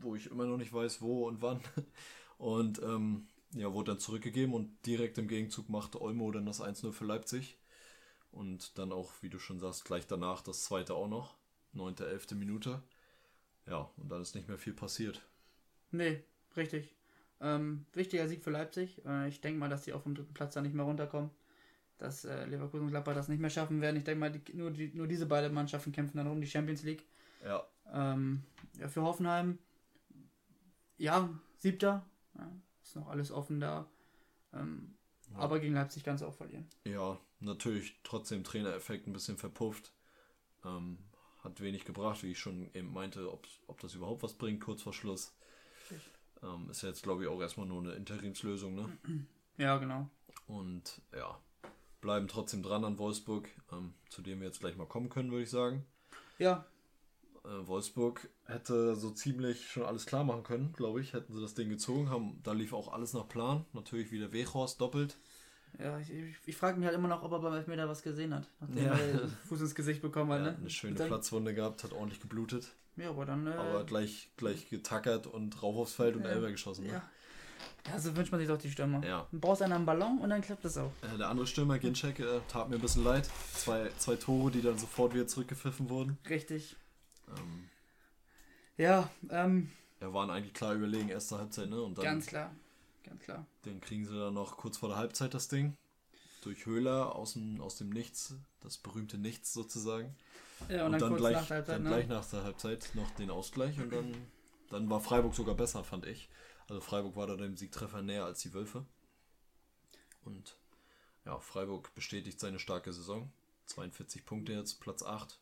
wo ich immer noch nicht weiß, wo und wann. Und ähm, ja, wurde dann zurückgegeben und direkt im Gegenzug machte Olmo dann das 1-0 für Leipzig. Und dann auch, wie du schon sagst, gleich danach das zweite auch noch. 9., 11. Minute. Ja, und dann ist nicht mehr viel passiert. Nee, richtig. Ähm, wichtiger Sieg für Leipzig. Äh, ich denke mal, dass die auch vom dritten Platz da nicht mehr runterkommen. Dass äh, Leverkusen und Gladbach das nicht mehr schaffen werden. Ich denke mal, die, nur, die, nur diese beiden Mannschaften kämpfen dann um die Champions League. Ja. Ähm, ja, für Hoffenheim, ja, siebter. Ja, ist noch alles offen da. Ähm, ja. Aber gegen Leipzig du auch verlieren. Ja, natürlich trotzdem Trainereffekt ein bisschen verpufft. Ähm, hat wenig gebracht, wie ich schon eben meinte, ob, ob das überhaupt was bringt, kurz vor Schluss. Ähm, ist ja jetzt, glaube ich, auch erstmal nur eine Interimslösung, ne? Ja, genau. Und ja, bleiben trotzdem dran an Wolfsburg, ähm, zu dem wir jetzt gleich mal kommen können, würde ich sagen. Ja, Wolfsburg hätte so ziemlich schon alles klar machen können, glaube ich. Hätten sie das Ding gezogen, haben, da lief auch alles nach Plan. Natürlich wieder Wechhorst doppelt. Ja, ich, ich, ich frage mich halt immer noch, ob er beim Elfmeter was gesehen hat, nachdem ja. er den Fuß ins Gesicht bekommen hat. Ja, ne? Eine schöne dann, Platzwunde gehabt, hat ordentlich geblutet. Ja, aber dann. Äh, aber gleich, gleich getackert und rauf aufs Feld und Elber geschossen. Ne? Ja. Ja, so wünscht man sich doch die Stürmer. Ja. Du brauchst einen am Ballon und dann klappt das auch. Äh, der andere Stürmer, Ginczek, äh, tat mir ein bisschen leid. Zwei, zwei Tore, die dann sofort wieder zurückgepfiffen wurden. Richtig. Ähm, ja, ähm. Ja, waren eigentlich klar überlegen, erste Halbzeit, ne? Und dann, ganz klar. Ganz klar. Dann kriegen sie dann noch kurz vor der Halbzeit das Ding. Durch Höhler aus dem, aus dem Nichts, das berühmte Nichts sozusagen. Ja, und, und dann, dann gleich, nach Halbzeit, dann ne? gleich nach der Halbzeit noch den Ausgleich und dann, dann war Freiburg sogar besser, fand ich. Also Freiburg war da dem Siegtreffer näher als die Wölfe. Und ja, Freiburg bestätigt seine starke Saison. 42 Punkte jetzt, Platz 8.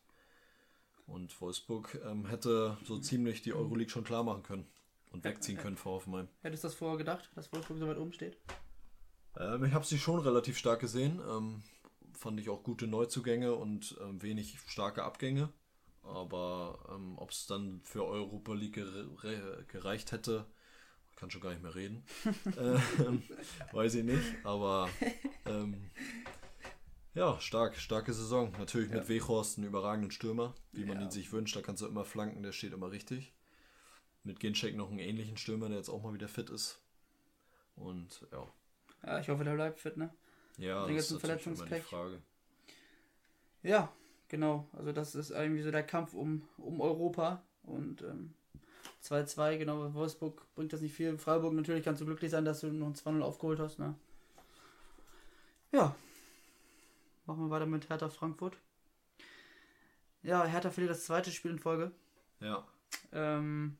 Und Wolfsburg ähm, hätte so ziemlich die Euroleague schon klar machen können und wegziehen können vor Hoffenheim. Hättest du das vorher gedacht, dass Wolfsburg so weit oben steht? Ähm, ich habe sie schon relativ stark gesehen. Ähm, fand ich auch gute Neuzugänge und ähm, wenig starke Abgänge. Aber ähm, ob es dann für Europa League gere gereicht hätte, kann schon gar nicht mehr reden. ähm, weiß ich nicht. Aber ähm, ja, stark, starke Saison. Natürlich mit ja. Wechhorst, einen überragenden Stürmer, wie man ja. ihn sich wünscht. Da kannst du immer flanken, der steht immer richtig. Mit Ginczek noch einen ähnlichen Stürmer, der jetzt auch mal wieder fit ist. Und ja. Ja, ich hoffe, der bleibt fit, ne? Ja, das ist immer die Frage. Ja, genau. Also das ist irgendwie so der Kampf um, um Europa. Und 2-2, ähm, genau, Wolfsburg bringt das nicht viel. Freiburg natürlich kannst du glücklich sein, dass du noch ein 2-0 aufgeholt hast, ne? Ja, Machen wir weiter mit Hertha Frankfurt. Ja, Hertha verliert das zweite Spiel in Folge. Ja. Ähm,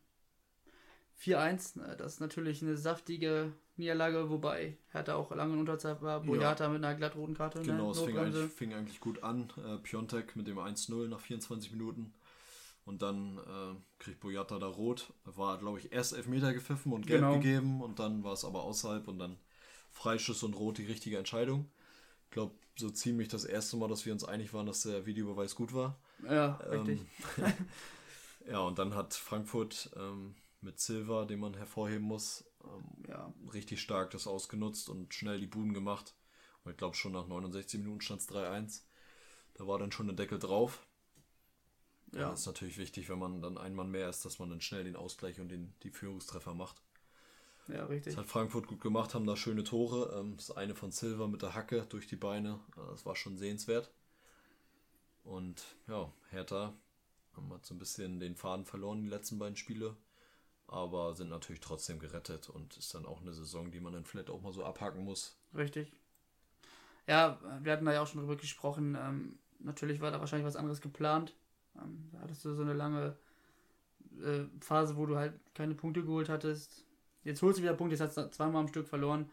4-1, äh, das ist natürlich eine saftige Niederlage, wobei Hertha auch lange in Unterzeit war. Boyata ja. mit einer glattroten Karte. Ne? Genau, es fing eigentlich, fing eigentlich, gut an. Äh, Piontek mit dem 1-0 nach 24 Minuten. Und dann äh, kriegt Boyata da rot. War, glaube ich, erst Elfmeter gepfiffen und gelb genau. gegeben. Und dann war es aber außerhalb und dann Freischuss und rot die richtige Entscheidung. Ich glaube, so ziemlich das erste Mal, dass wir uns einig waren, dass der Videobeweis gut war. Ja, ähm, richtig. ja, und dann hat Frankfurt ähm, mit Silva, den man hervorheben muss, ähm, ja, richtig stark das ausgenutzt und schnell die Buden gemacht. Und ich glaube, schon nach 69 Minuten stand es 3-1. Da war dann schon der Deckel drauf. Ja. ja, ist natürlich wichtig, wenn man dann ein Mann mehr ist, dass man dann schnell den Ausgleich und den, die Führungstreffer macht. Ja, richtig. Das hat Frankfurt gut gemacht, haben da schöne Tore. Ähm, das eine von Silva mit der Hacke durch die Beine. Äh, das war schon sehenswert. Und ja, Hertha hat so ein bisschen den Faden verloren, die letzten beiden Spiele aber sind natürlich trotzdem gerettet und ist dann auch eine Saison, die man dann vielleicht auch mal so abhaken muss. Richtig. Ja, wir hatten da ja auch schon drüber gesprochen. Ähm, natürlich war da wahrscheinlich was anderes geplant. Ähm, da hattest du so eine lange äh, Phase, wo du halt keine Punkte geholt hattest. Jetzt holst du wieder Punkte, jetzt hast du zweimal am Stück verloren.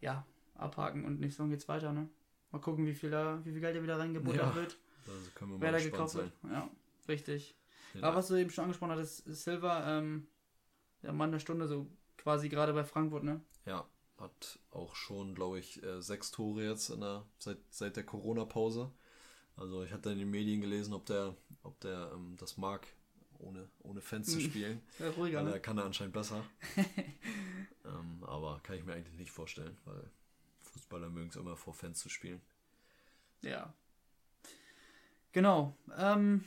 Ja, abhaken und nächste Saison geht's weiter, ne? Mal gucken, wie viel da, wie viel Geld da wieder reingebuttert ja, wird. Also können wir wer da gekauft sein. wird. Ja, richtig. Ja. Aber was du eben schon angesprochen hattest, Silver, ähm, der Mann der Stunde, so quasi gerade bei Frankfurt, ne? Ja, hat auch schon, glaube ich, äh, sechs Tore jetzt in der, seit, seit der Corona-Pause. Also ich hatte in den Medien gelesen, ob der, ob der ähm, das mag, ohne, ohne Fans zu spielen. Ja, ruhiger, ne? er kann er anscheinend besser. ähm, aber kann ich mir eigentlich nicht vorstellen, weil Fußballer mögen es immer vor Fans zu spielen. Ja. Genau. Ähm,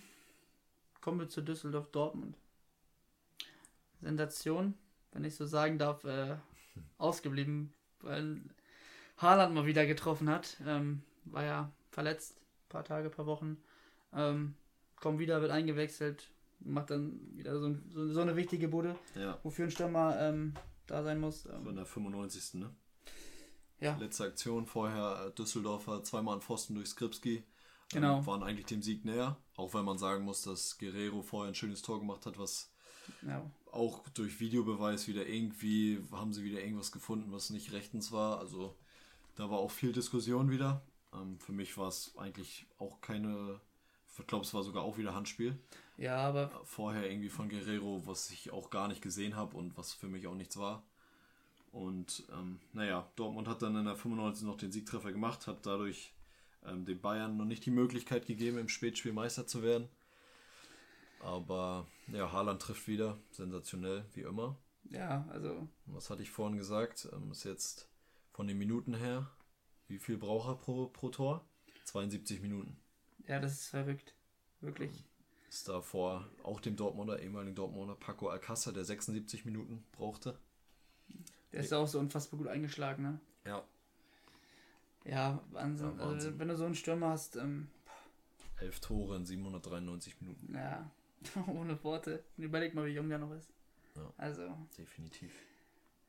kommen wir zu Düsseldorf Dortmund. Sensation, wenn ich so sagen darf, äh, ausgeblieben, weil Haaland mal wieder getroffen hat. Ähm, war ja verletzt, ein paar Tage, paar Wochen. Ähm, kommt wieder, wird eingewechselt, macht dann wieder so, so, so eine wichtige Bude, ja. wofür ein Stürmer ähm, da sein muss. Ähm, Von der 95. Ne? Ja. Letzte Aktion vorher äh, Düsseldorfer zweimal an Pfosten durch Skripski. Ähm, genau. waren eigentlich dem Sieg näher, auch wenn man sagen muss, dass Guerrero vorher ein schönes Tor gemacht hat, was ja auch durch Videobeweis wieder irgendwie, haben sie wieder irgendwas gefunden, was nicht rechtens war. Also da war auch viel Diskussion wieder. Ähm, für mich war es eigentlich auch keine, ich glaube, es war sogar auch wieder Handspiel. Ja, aber. Vorher irgendwie von Guerrero, was ich auch gar nicht gesehen habe und was für mich auch nichts war. Und ähm, naja, Dortmund hat dann in der 95 noch den Siegtreffer gemacht, hat dadurch ähm, den Bayern noch nicht die Möglichkeit gegeben, im Spätspiel Meister zu werden. Aber ja, Haaland trifft wieder. Sensationell, wie immer. Ja, also. Was hatte ich vorhin gesagt? Ähm, ist jetzt von den Minuten her, wie viel braucht er pro, pro Tor? 72 Minuten. Ja, das ist verrückt. Wirklich. Ist da vor auch dem Dortmunder, ehemaligen Dortmunder Paco Alcázar, der 76 Minuten brauchte. Der ist ja auch so unfassbar gut eingeschlagen, ne? Ja. Ja, Wahnsinn. Ja, Wahnsinn. Also, wenn du so einen Stürmer hast. Ähm, Elf Tore in 793 Minuten. Ja, Ohne Worte. Überleg mal, wie jung der noch ist. Ja, also. Definitiv.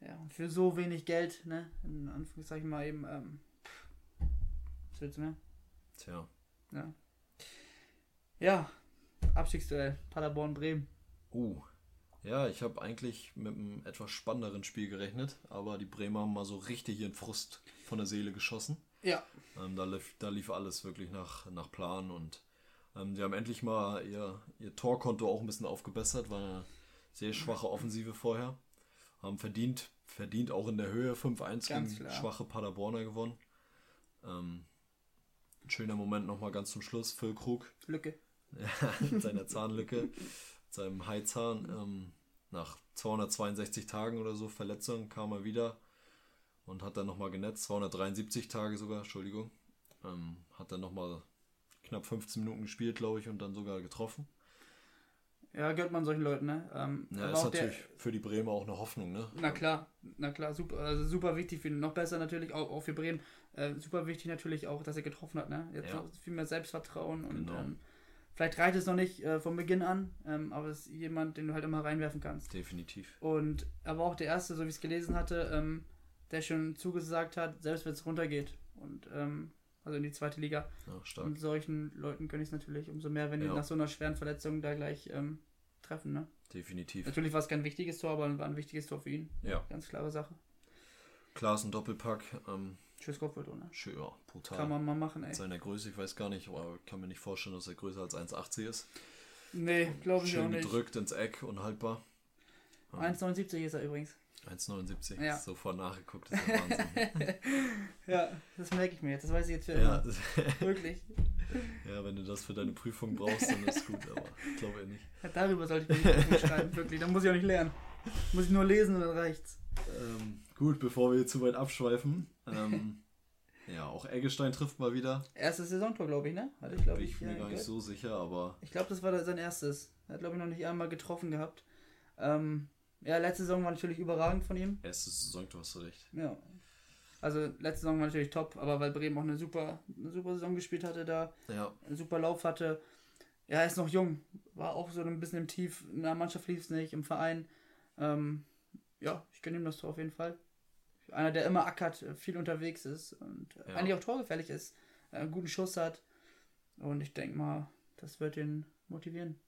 Ja, und für so wenig Geld, ne? In Anführungszeichen mal eben, ähm, was willst du mehr? Tja. Ja. Ja, Abstiegsduell, Paderborn-Bremen. Uh. Ja, ich habe eigentlich mit einem etwas spannenderen Spiel gerechnet, aber die Bremer haben mal so richtig ihren Frust von der Seele geschossen. Ja. Ähm, da, lief, da lief alles wirklich nach, nach Plan und ähm, die haben endlich mal ihr, ihr Torkonto auch ein bisschen aufgebessert, war eine sehr schwache Offensive vorher. Haben verdient, verdient auch in der Höhe 5-1 gegen klar. schwache Paderborner gewonnen. Ähm, schöner Moment nochmal ganz zum Schluss. Phil Krug. Lücke. Mit seiner Zahnlücke, mit seinem Heizahn. Ähm, nach 262 Tagen oder so Verletzung kam er wieder und hat dann nochmal genetzt. 273 Tage sogar, Entschuldigung. Ähm, hat dann nochmal knapp 15 Minuten gespielt, glaube ich, und dann sogar getroffen. Ja, gehört man solchen Leuten, ne? Ähm, ja, ist natürlich der, für die Bremer auch eine Hoffnung, ne? Na klar, na klar, super, also super wichtig für noch besser natürlich, auch, auch für Bremen. Äh, super wichtig natürlich auch, dass er getroffen hat, ne? Jetzt ja. viel mehr Selbstvertrauen und genau. ähm, vielleicht reicht es noch nicht äh, von Beginn an, ähm, aber es ist jemand, den du halt immer reinwerfen kannst. Definitiv. Und aber auch der erste, so wie ich es gelesen hatte, ähm, der schon zugesagt hat, selbst wenn es runtergeht. Und ähm, also in die zweite Liga. Ja, stark. Und solchen Leuten gönne ich es natürlich umso mehr, wenn ja. die nach so einer schweren Verletzung da gleich ähm, treffen, ne? Definitiv. Natürlich war es kein wichtiges Tor, aber war ein wichtiges Tor für ihn. Ja. Ganz klare Sache. Klar ist ein Doppelpack. Ähm, Tschüss Kopfball, ne? schön, ja, brutal. Kann man mal machen, ey. Seiner Größe, ich weiß gar nicht, aber ich kann mir nicht vorstellen, dass er größer als 1,80 ist. Nee, glaube ich auch Schön nicht. gedrückt ins Eck, unhaltbar. 1,79 ist er übrigens. 1,79. Ja. Sofort nachgeguckt, das ist ja Wahnsinn. Ja, das merke ich mir jetzt. Das weiß ich jetzt für ja, immer. Wirklich. ja, wenn du das für deine Prüfung brauchst, dann ist gut, aber ich glaube eher nicht. Ja, darüber sollte ich mir nicht schreiben, wirklich. Dann muss ich auch nicht lernen. Muss ich nur lesen und dann reicht's. Ähm, gut, bevor wir zu weit abschweifen. Ähm, ja, auch Eggestein trifft mal wieder. Erstes Saisontor, glaube ich, ne? Hatte ich, glaube Bin ich. ich mir gar nicht gehört. so sicher, aber Ich glaube, das war sein erstes. Er hat, glaube ich, noch nicht einmal getroffen gehabt. Ähm, ja, letzte Saison war natürlich überragend von ihm. erstes Saisontor hast du recht. Ja. Also letzte Saison war natürlich top, aber weil Bremen auch eine super, eine super Saison gespielt hatte da, Ja, einen super Lauf hatte. Ja, er ist noch jung. War auch so ein bisschen im Tief. In der Mannschaft lief es nicht, im Verein. Ähm, ja, ich gönne ihm das Tor auf jeden Fall. Einer, der immer ackert, viel unterwegs ist und Ja. eigentlich auch torgefährlich ist, äh, einen guten Schuss hat. Und ich denke mal, das wird ihn motivieren.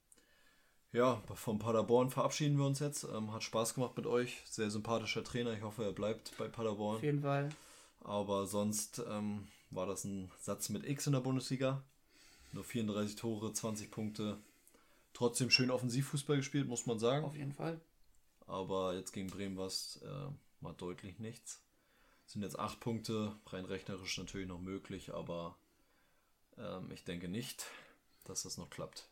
ja, von Paderborn verabschieden wir uns jetzt. Ähm, hat Spaß gemacht mit euch. Sehr sympathischer Trainer. Ich hoffe, er bleibt bei Paderborn. Auf jeden Fall. Aber sonst ähm, war das ein Satz mit X in der Bundesliga. Nur 34 Tore, 20 Punkte. Trotzdem schön Offensivfußball gespielt, muss man sagen. Auf jeden Fall. Aber jetzt gegen Bremen war es äh, mal deutlich nichts. Sind jetzt 8 Punkte, rein rechnerisch natürlich noch möglich, aber ähm, ich denke nicht, dass das noch klappt.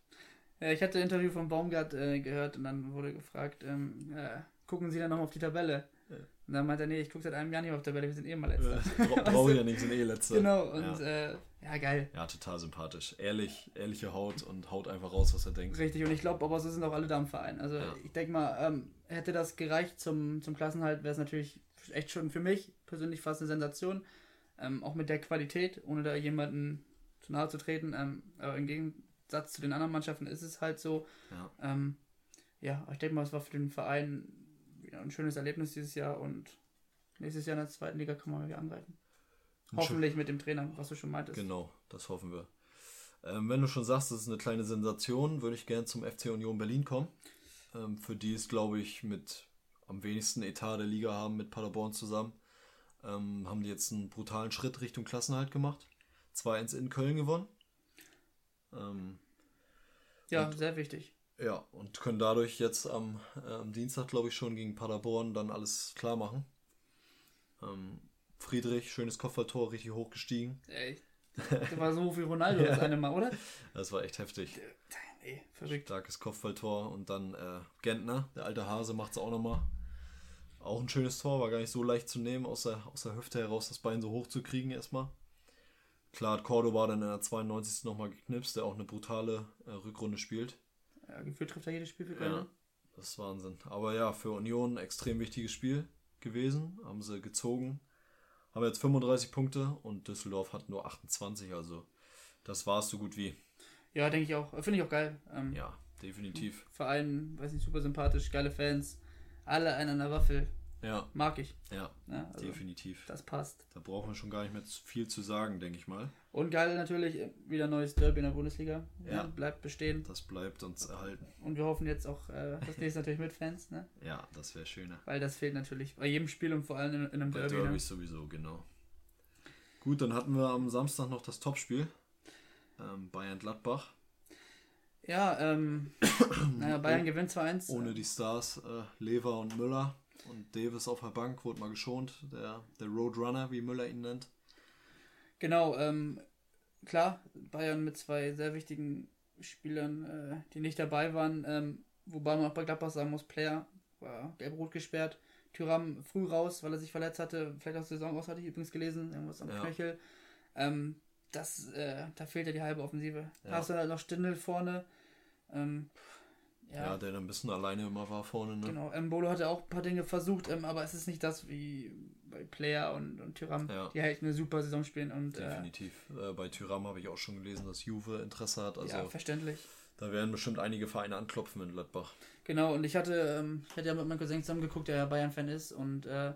Ja, ich hatte ein Interview von Baumgart äh, gehört und dann wurde gefragt, ähm, äh, gucken Sie dann noch auf die Tabelle? Und dann meinte er, nee, ich gucke seit einem Jahr nicht auf die Tabelle, wir sind eh mal letzter. Bra Brauche ich ja nicht, sind eh letzte. Genau, und ja. ja. Äh, ja, geil. ja, total sympathisch. Ehrlich, ehrliche Haut und haut einfach raus, was er denkt. Richtig, und ich glaube, aber so sind auch alle da im Verein. Also Ja. ich denke mal, ähm, hätte das gereicht zum, zum Klassenhalt, wäre es natürlich echt schon für mich persönlich fast eine Sensation. Ähm, auch mit der Qualität, ohne da jemanden zu nahe zu treten. Ähm, aber im Gegensatz zu den anderen Mannschaften ist es halt so. Ja. Ähm, ja, ich denke mal, es war für den Verein ein schönes Erlebnis dieses Jahr und nächstes Jahr in der zweiten Liga kann man wieder angreifen. Hoffentlich mit dem Trainer, was du schon meintest. Genau, das hoffen wir. Ähm, wenn du schon sagst, das ist eine kleine Sensation, würde ich gerne zum FC Union Berlin kommen. Ähm, für die es, glaube ich, mit am wenigsten Etat der Liga haben mit Paderborn zusammen. Ähm, haben die jetzt einen brutalen Schritt Richtung Klassenhalt gemacht. 2-1 in Köln gewonnen. Ähm, Ja, sehr wichtig. Ja, und können dadurch jetzt am, äh, am Dienstag, glaube ich, schon gegen Paderborn dann alles klar machen. Ähm, Friedrich, schönes Kopfballtor, richtig hochgestiegen. Ey, das war so wie Ronaldo das eine Mal, oder? Das war echt heftig. Ey, verrückt. Starkes Kopfballtor und dann äh, Gentner, der alte Hase, macht es auch nochmal. Auch ein schönes Tor, war gar nicht so leicht zu nehmen, aus der, aus der Hüfte heraus das Bein so hoch zu kriegen erstmal. Klar hat Cordoba dann in der 92. nochmal geknipst, der auch eine brutale äh, Rückrunde spielt. Ja, gefühlt trifft er jedes Spiel für Köln. Ja, das ist Wahnsinn. Aber ja, für Union ein extrem wichtiges Spiel gewesen. Haben sie gezogen. Haben jetzt 35 Punkte und Düsseldorf hat nur 28, also das war es so gut wie. Ja, denke ich auch. Finde ich auch geil. Ähm, Ja, definitiv. Verein, weiß nicht, super sympathisch, geile Fans. Alle einen an der Waffel. Ja, Mag ich. ja, Ja, also, definitiv. das passt. Da brauchen wir schon gar nicht mehr viel zu sagen, denke ich mal. Und geil natürlich, wieder neues Derby in der Bundesliga. Ja. bleibt bestehen. Das bleibt uns erhalten. Und wir hoffen jetzt auch äh, das nächste natürlich mit Fans, ne? Ja, das wäre schöner. Weil das fehlt natürlich bei jedem Spiel und vor allem in, in einem Bei Derby. Derby ne? sowieso, genau. Gut, dann hatten wir am Samstag noch das Topspiel. Ähm, Bayern-Gladbach. Ja, ähm, naja, Bayern gewinnt 2-1. Ohne die Stars äh, Lever und Müller. Und Davis auf der Bank wurde mal geschont. Der, der Roadrunner, wie Müller ihn nennt. Genau, ähm, klar, Bayern mit zwei sehr wichtigen Spielern, äh, die nicht dabei waren, ähm, wobei man auch bei Gladbach sagen muss, Player war gelb-rot gesperrt, Tyram früh raus, weil er sich verletzt hatte, vielleicht aus der Saison aus, hatte ich übrigens gelesen, irgendwas am Ja. Knöchel. Ähm, das, äh, da fehlt ja die halbe Offensive. Da Ja. hast du halt noch Stindel vorne. Ähm, Ja, ja, der dann ein bisschen alleine immer war vorne. Ne? genau. Mbolo hatte auch ein paar Dinge versucht, ähm, aber es ist nicht das wie bei Player und, und Tyram, Ja. die halt eine super Saison spielen und äh, Definitiv. Äh, bei Tyram habe ich auch schon gelesen, dass Juve Interesse hat. Also ja, verständlich. da werden bestimmt einige Vereine anklopfen in Gladbach. Genau, und ich hatte, ähm, ich hatte ja mit meinem Cousin zusammen geguckt, der ja Bayern-Fan ist, und äh,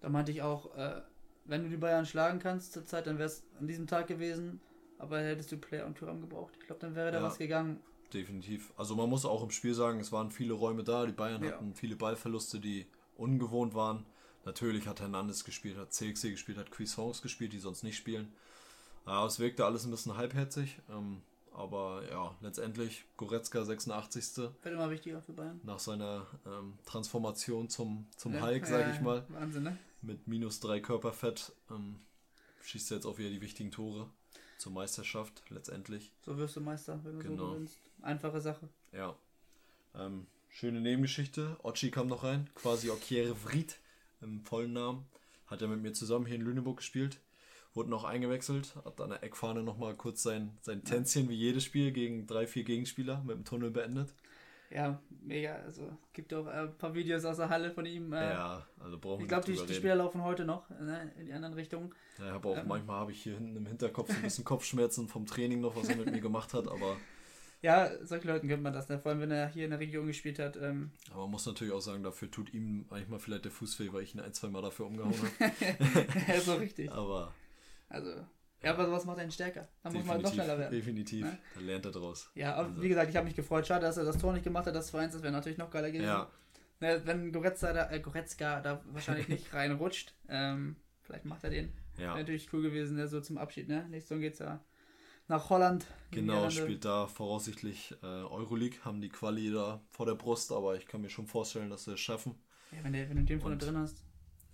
da meinte ich auch, äh, wenn du die Bayern schlagen kannst zur Zeit, dann wäre es an diesem Tag gewesen, aber hättest du Player und Thuram gebraucht. Ich glaube, dann wäre da Ja. was gegangen. Definitiv. Also man muss auch im Spiel sagen, es waren viele Räume da, die Bayern Ja. hatten viele Ballverluste, die ungewohnt waren. Natürlich hat Hernandez gespielt, hat CXC gespielt, hat Cuisance gespielt, die sonst nicht spielen. Ja, es wirkte alles ein bisschen halbherzig. Ähm, aber ja, letztendlich Goretzka 86. Wird immer wichtiger für Bayern. nach seiner ähm, Transformation zum, zum Ja, Hulk, ja, sage ich mal, Wahnsinn, ne? mit minus drei Körperfett, ähm, schießt er jetzt auch wieder die wichtigen Tore zur Meisterschaft letztendlich. So wirst du Meister, wenn du Genau. so gewinnst. Einfache Sache. Ja. Ähm, schöne Nebengeschichte. Ochi kam noch rein, quasi Okiere Vried im vollen Namen. Hat er mit mir zusammen hier in Lüneburg gespielt. Wurde noch eingewechselt, hat an der Eckfahne nochmal kurz sein, sein Tänzchen wie jedes Spiel gegen drei, vier Gegenspieler mit dem Tunnel beendet. Ja, mega. Also gibt auch äh, ein paar Videos aus der Halle von ihm. Äh, ja, also brauchen wir ich glaube, die, die reden. Spieler laufen heute noch ne, in die anderen Richtungen. Ja, habe auch Ähm. manchmal habe ich hier hinten im Hinterkopf so ein bisschen Kopfschmerzen vom Training noch, was er mit mir gemacht hat, aber, Ja, solchen Leuten gönnt man das, ne? vor allem wenn er hier in der Region gespielt hat. Ähm, aber man muss natürlich auch sagen, dafür tut ihm manchmal vielleicht der Fuß weh, weil ich ihn ein, zwei Mal dafür umgehauen habe. ja, so richtig. Aber Also, ja, aber sowas macht einen stärker. Da muss man halt noch schneller werden. definitiv, Ne? da lernt er draus. Ja, aber Also. wie gesagt, ich habe mich gefreut. Schade, dass er das Tor nicht gemacht hat, das 2-1, das wäre natürlich noch geiler gewesen. Ja, Ne, wenn Goretzka da, äh, Goretzka da wahrscheinlich nicht reinrutscht, ähm, vielleicht macht er den. ja. Wäre natürlich cool gewesen, ne, so zum Abschied. Ne? Nächste Saison geht's ja nach Holland. Genau, spielt da voraussichtlich äh, Euroleague, haben die Quali da vor der Brust, aber ich kann mir schon vorstellen, dass sie es schaffen. Ja, wenn, der, wenn du den vorne drin hast.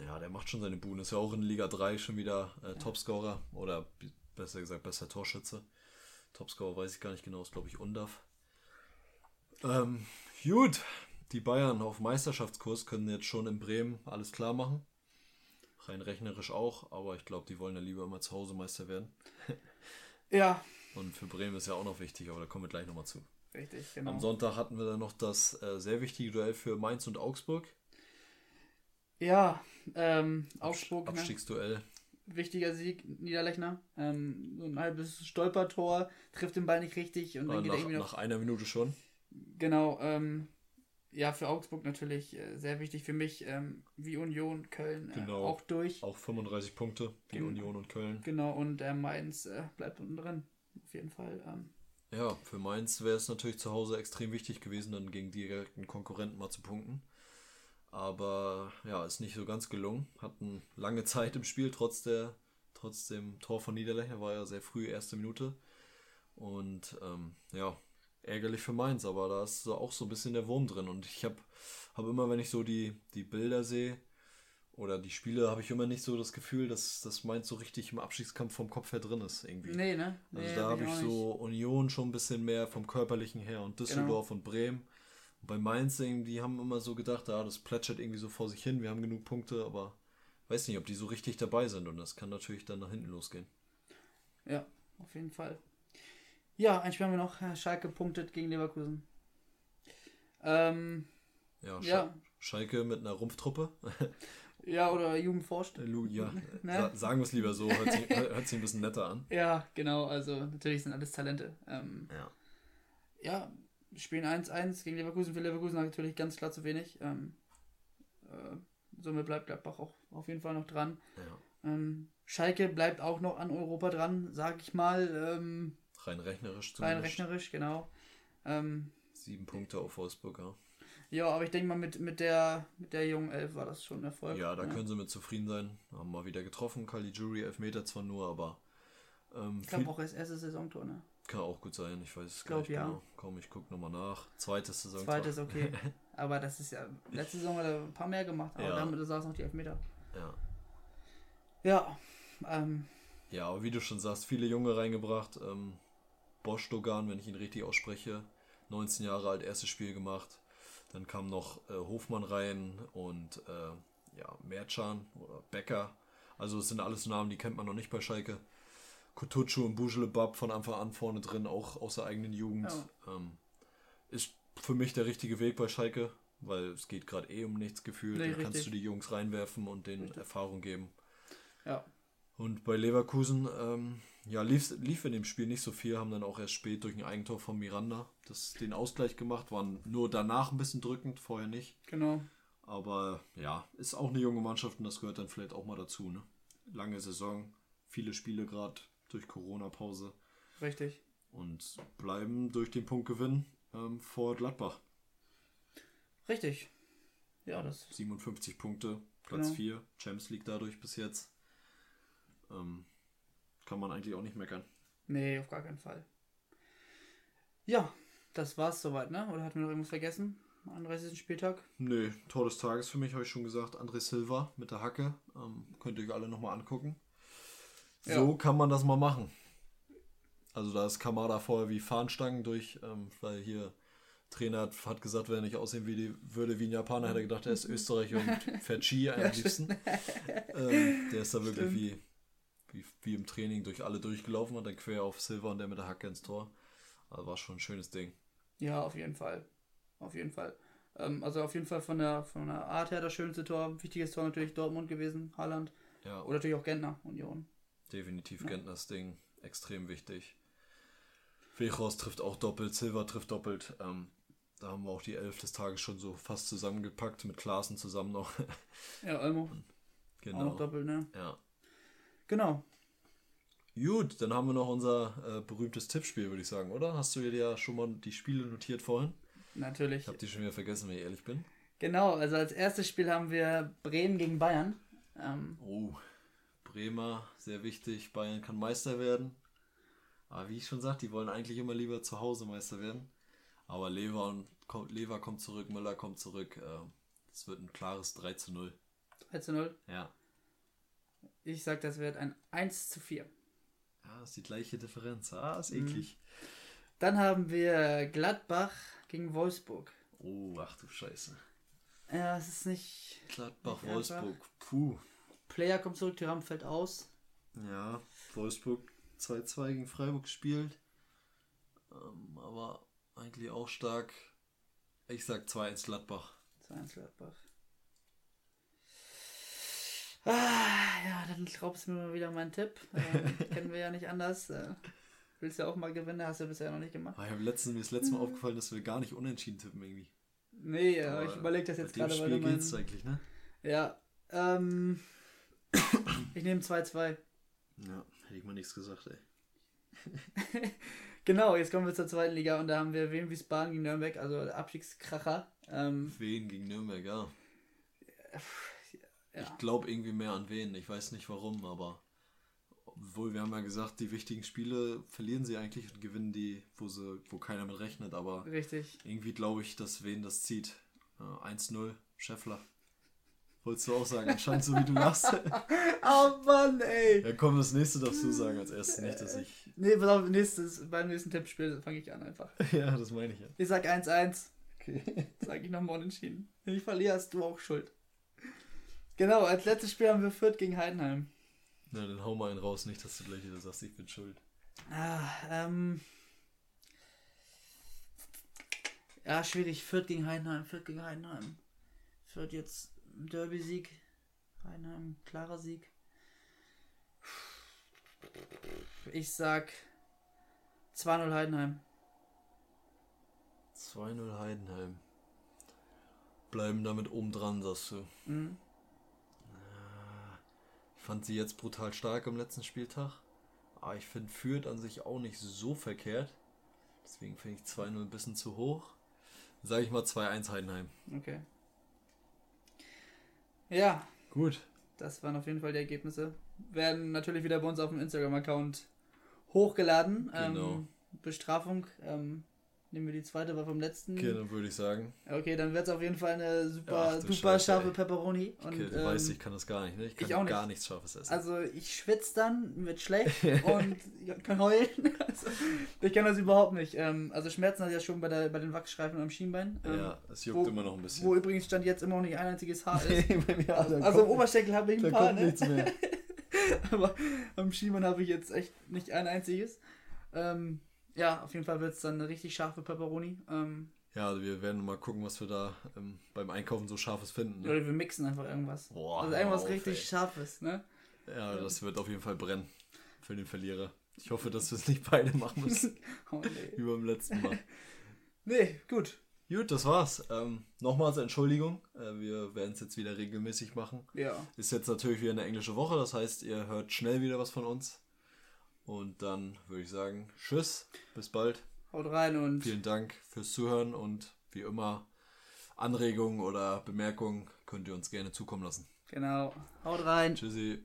Ja, der macht schon seine Buhn. Ist ja auch in Liga 3 schon wieder äh, Topscorer oder besser gesagt besser Torschütze. Topscorer weiß ich gar nicht genau, ist glaube ich Undaf. Ähm, gut, die Bayern auf Meisterschaftskurs können jetzt schon in Bremen alles klar machen. Rein rechnerisch auch, aber ich glaube, die wollen ja lieber immer zu Hause Meister werden. Ja, Und für Bremen ist ja auch noch wichtig, aber da kommen wir gleich nochmal zu. richtig, genau. Am Sonntag hatten wir dann noch das äh, sehr wichtige Duell für Mainz und Augsburg. Ja, ähm, Augsburg, ne? Abstiegsduell. wichtiger Sieg, Niederlechner. Ähm, so ein halbes Stolpertor, trifft den Ball nicht richtig und dann War geht er nach, irgendwie noch. nach einer Minute schon. Genau, ähm, ja, für Augsburg natürlich äh, sehr wichtig für mich, ähm, wie Union, Köln äh, Genau. auch durch. Auch 35 Punkte, wie Gen- Union und Köln. Genau, und äh, Mainz äh, bleibt unten drin. Auf jeden Fall. Ähm, Ja, für Mainz wäre es natürlich zu Hause extrem wichtig gewesen, dann gegen direkten Konkurrenten mal zu punkten. Aber ja, ist nicht so ganz gelungen. Hatten lange Zeit im Spiel, trotz, der, trotz dem Tor von Niederlechner, war ja sehr früh, erste Minute. Und ähm, ja, ärgerlich für Mainz, aber da ist so auch so ein bisschen der Wurm drin. Und ich habe hab immer, wenn ich so die, die Bilder sehe oder die Spiele, habe ich immer nicht so das Gefühl, dass, dass Mainz so richtig im Abstiegskampf vom Kopf her drin ist irgendwie. nee, ne? Also Nee, da bin habe ich so Union schon ein bisschen mehr vom körperlichen her und Düsseldorf und Bremen. Bei Mainz, die haben immer so gedacht, ja, das plätschert irgendwie so vor sich hin, wir haben genug Punkte, aber weiß nicht, ob die so richtig dabei sind und das kann natürlich dann nach hinten losgehen. Ja, auf jeden Fall. Ja, ein Spiel haben wir noch. Schalke punktet gegen Leverkusen. Ähm, Ja, Sch Ja. Schalke mit einer Rumpftruppe. ja, oder Jugend forscht. Lu- ja, Ne? sa sagen wir es lieber so, hört sich, hört sich ein bisschen netter an. Ja, genau, also natürlich sind alles Talente. Ähm, Ja. ja, spielen 1-1 gegen Leverkusen. Für Leverkusen natürlich ganz klar zu wenig. Ähm, äh, somit bleibt Gladbach auch auf jeden Fall noch dran. ja. Ähm, Schalke bleibt auch noch an Europa dran, sag ich mal. Ähm, Rein rechnerisch rein zumindest. rechnerisch, genau. Ähm, Sieben Punkte auf Wolfsburg, ja. ja, aber ich denke mal, mit, mit, der, mit der jungen Elf war das schon ein Erfolg. Ja, da können sie mit zufrieden sein. Haben mal wieder getroffen. Caligiuri, Elfmeter zwar nur, aber ähm, Ich glaube auch das erste Saisontor, ne? Kann auch gut sein, ich weiß es gar nicht ja. genau. Komm, ich gucke nochmal nach. Zweites Saison. Zweites, okay. aber das ist ja, letzte Saison hat er ein paar mehr gemacht, aber Ja. damit saß noch die Elfmeter. Ja. Ja, ähm, ja, aber wie du schon sagst, viele Junge reingebracht. Ähm, Bosch Dogan, wenn ich ihn richtig ausspreche, 19 Jahre alt, erstes Spiel gemacht. Dann kam noch äh, Hofmann rein und äh, ja, Merchan oder Becker. Also es sind alles Namen, die kennt man noch nicht bei Schalke. Kutucu und Bujelebab von Anfang an vorne drin, auch aus der eigenen Jugend. Ähm, ist für mich der richtige Weg bei Schalke, weil es geht gerade eh um nichts gefühlt. Nee, da kannst richtig. du die Jungs reinwerfen und denen Richtig. Erfahrung geben. ja. Und bei Leverkusen, ähm, ja, lief, lief in dem Spiel nicht so viel, haben dann auch erst spät durch ein Eigentor von Miranda das, den Ausgleich gemacht, waren nur danach ein bisschen drückend, vorher nicht. Genau. Aber ja, ist auch eine junge Mannschaft und das gehört dann vielleicht auch mal dazu. Ne? Lange Saison, viele Spiele gerade durch Corona-Pause. Richtig. und bleiben durch den Punktgewinn ähm, vor Gladbach. Richtig. Ja, das. 57 Punkte, Platz Genau. 4, Champions League dadurch bis jetzt. Ähm, kann man eigentlich auch nicht meckern. Nee, auf gar keinen Fall. Ja, das war's soweit, ne? Oder hatten wir noch irgendwas vergessen? Am 31. Spieltag? Nee, Tor des Tages für mich, habe ich schon gesagt. André Silva mit der Hacke. Ähm, könnt ihr euch alle nochmal angucken. Ja. So kann man das mal machen. Also da ist Kamada vorher wie Fahnenstangen durch, ähm, weil hier Trainer hat, hat gesagt, wenn er nicht aussehen wie die, würde wie ein Japaner, hätte er gedacht, er ist Österreicher und fährt Ski am liebsten. ähm, der ist da wirklich wie, wie, wie im Training durch alle durchgelaufen und dann quer auf Silva und der mit der Hacke ins Tor. Also war schon ein schönes Ding. Ja, auf jeden Fall. Auf jeden Fall. Ähm, also auf jeden Fall von der, von der Art her das schönste Tor. Wichtiges Tor natürlich Dortmund gewesen, Haaland. Ja, Oder natürlich auch Gentner, Union. Definitiv. Gentners Ding. Extrem wichtig. Wechhorst trifft auch doppelt, Silva trifft doppelt. Ähm, da haben wir auch die Elf des Tages schon so fast zusammengepackt, mit Klaassen zusammen noch. Ja, Olmo. Auch noch genau. doppelt, ne? Ja. Genau. Gut, dann haben wir noch unser äh, berühmtes Tippspiel, würde ich sagen, oder? Hast du dir ja schon mal die Spiele notiert vorhin? Natürlich. Ich habe die schon wieder vergessen, wenn ich ehrlich bin. Genau, also als erstes Spiel haben wir Bremen gegen Bayern. Ähm, Oh, Bremer, sehr wichtig. Bayern kann Meister werden. Aber wie ich schon sagte, die wollen eigentlich immer lieber zu Hause Meister werden. Aber Lever, und, kommt, Lever kommt zurück, Müller kommt zurück. äh, Es wird ein klares 3 zu 0. 3 zu 0. Ja. Ich sag, das wird ein 1 zu 4. Ja, ist die gleiche Differenz. Ah, ist Mhm. eklig. Dann haben wir Gladbach gegen Wolfsburg. Oh, ach du Scheiße. Ja, es ist nicht. Gladbach, Nicht einfach. Wolfsburg. Puh. Player kommt zurück, Thuram fällt aus. Ja, Wolfsburg 2-2 gegen Freiburg gespielt. Ähm, aber eigentlich auch stark. Ich sag 2-1 Gladbach. 2-1 Gladbach. Ah, ja, dann glaubst du mir mal wieder meinen Tipp. Ähm, kennen wir ja nicht anders. Äh, willst ja auch mal gewinnen, hast du bisher noch nicht gemacht. Ah, ich hab letztens, mir ist letztes Mal aufgefallen, dass wir gar nicht unentschieden tippen irgendwie. Nee, ja, Aber ich überlege das jetzt gerade, weil Spiel du mein... eigentlich, ne? Ja, ähm... ich nehme 2-2. Ja, hätte ich mal nichts gesagt, ey. Genau, jetzt kommen wir zur zweiten Liga und da haben wir Wien Wiesbaden gegen Nürnberg, also Abstiegskracher. Ähm, Wen gegen Nürnberg, ja. ja. Ich glaube irgendwie mehr an wen. Ich weiß nicht warum, aber obwohl wir haben ja gesagt, die wichtigen Spiele verlieren sie eigentlich und gewinnen die, wo sie, wo keiner mit rechnet, aber Richtig. irgendwie glaube ich, dass wen das zieht. Äh, 1-0, Scheffler. Wolltest du auch sagen, anscheinend so wie du lachst. Oh Mann, ey! ja komm, das nächste darfst du sagen als erstes, nicht, dass ich. Nee, pass auf, nächstes, beim nächsten Tippspiel fange ich an einfach. ja, das meine ich ja. Ich sag 1-1. Okay. Sag ich nochmal unentschieden. Wenn ich verliere, hast du auch Schuld. Genau, als letztes Spiel haben wir Fürth gegen Heidenheim. Na, dann hau mal einen raus, nicht, dass du gleich wieder sagst, ich bin schuld. Ah, ähm. Ja, schwierig. Fürth gegen Heidenheim, Fürth gegen Heidenheim. Fürth jetzt Derby-Sieg. Heidenheim, klarer Sieg. Ich sag 2-0 Heidenheim. 2-0 Heidenheim. Bleiben damit oben dran, sagst du. Mhm. Ich fand sie jetzt brutal stark am letzten Spieltag. Aber ich finde Fürth an sich auch nicht so verkehrt. Deswegen finde ich 2-0 ein bisschen zu hoch. Sage ich mal 2-1 Heidenheim. Okay. Ja, Gut. das waren auf jeden Fall die Ergebnisse. Werden natürlich wieder bei uns auf dem Instagram-Account hochgeladen. Genau. Ähm, Bestrafung. Ähm, nehmen wir die zweite, war vom letzten. Okay, dann würde ich sagen. Okay, dann wird es auf jeden Fall eine super, Ach super Scheiße, scharfe ey. Pepperoni. Und, Okay, du ähm, weißt, ich kann das gar nicht, ne? Ich kann ich auch nicht. gar nichts Scharfes essen. Also ich schwitze dann, wird schlecht und ich kann heulen. Also, ich kann das überhaupt nicht. Ähm, also Schmerzen hatte ich ja schon bei, der, bei den Wachsschreifen am Schienbein. Ähm, ja, es juckt wo- immer noch ein bisschen. Wo übrigens stand jetzt immer noch nicht ein einziges Haar ist. Bei mir, da also kommt- im Oberschenkel habe ich ein paar, kommt ne? nichts mehr. Aber am Schienbein habe ich jetzt echt nicht ein einziges. Ähm, ja, auf jeden Fall wird es dann eine richtig scharfe Pepperoni. Ähm, Ja, also wir werden mal gucken, was wir da ähm, beim Einkaufen so Scharfes finden. Ne? Oder wir mixen einfach irgendwas. Boah, also irgendwas auf, richtig ey. Scharfes, ne? Ja, das wird auf jeden Fall brennen. Für den Verlierer. Ich hoffe, dass wir es nicht beide machen müssen. Oh, nee. wie beim letzten Mal. nee, gut. Gut, das war's. Ähm, Nochmals Entschuldigung. Äh, wir werden es jetzt wieder regelmäßig machen. Ja. Ist jetzt natürlich wieder eine englische Woche, das heißt, ihr hört schnell wieder was von uns. Und dann würde ich sagen, tschüss, bis bald. Haut rein und. Vielen Dank fürs Zuhören und wie immer Anregungen oder Bemerkungen könnt ihr uns gerne zukommen lassen. Genau. Haut rein. Tschüssi.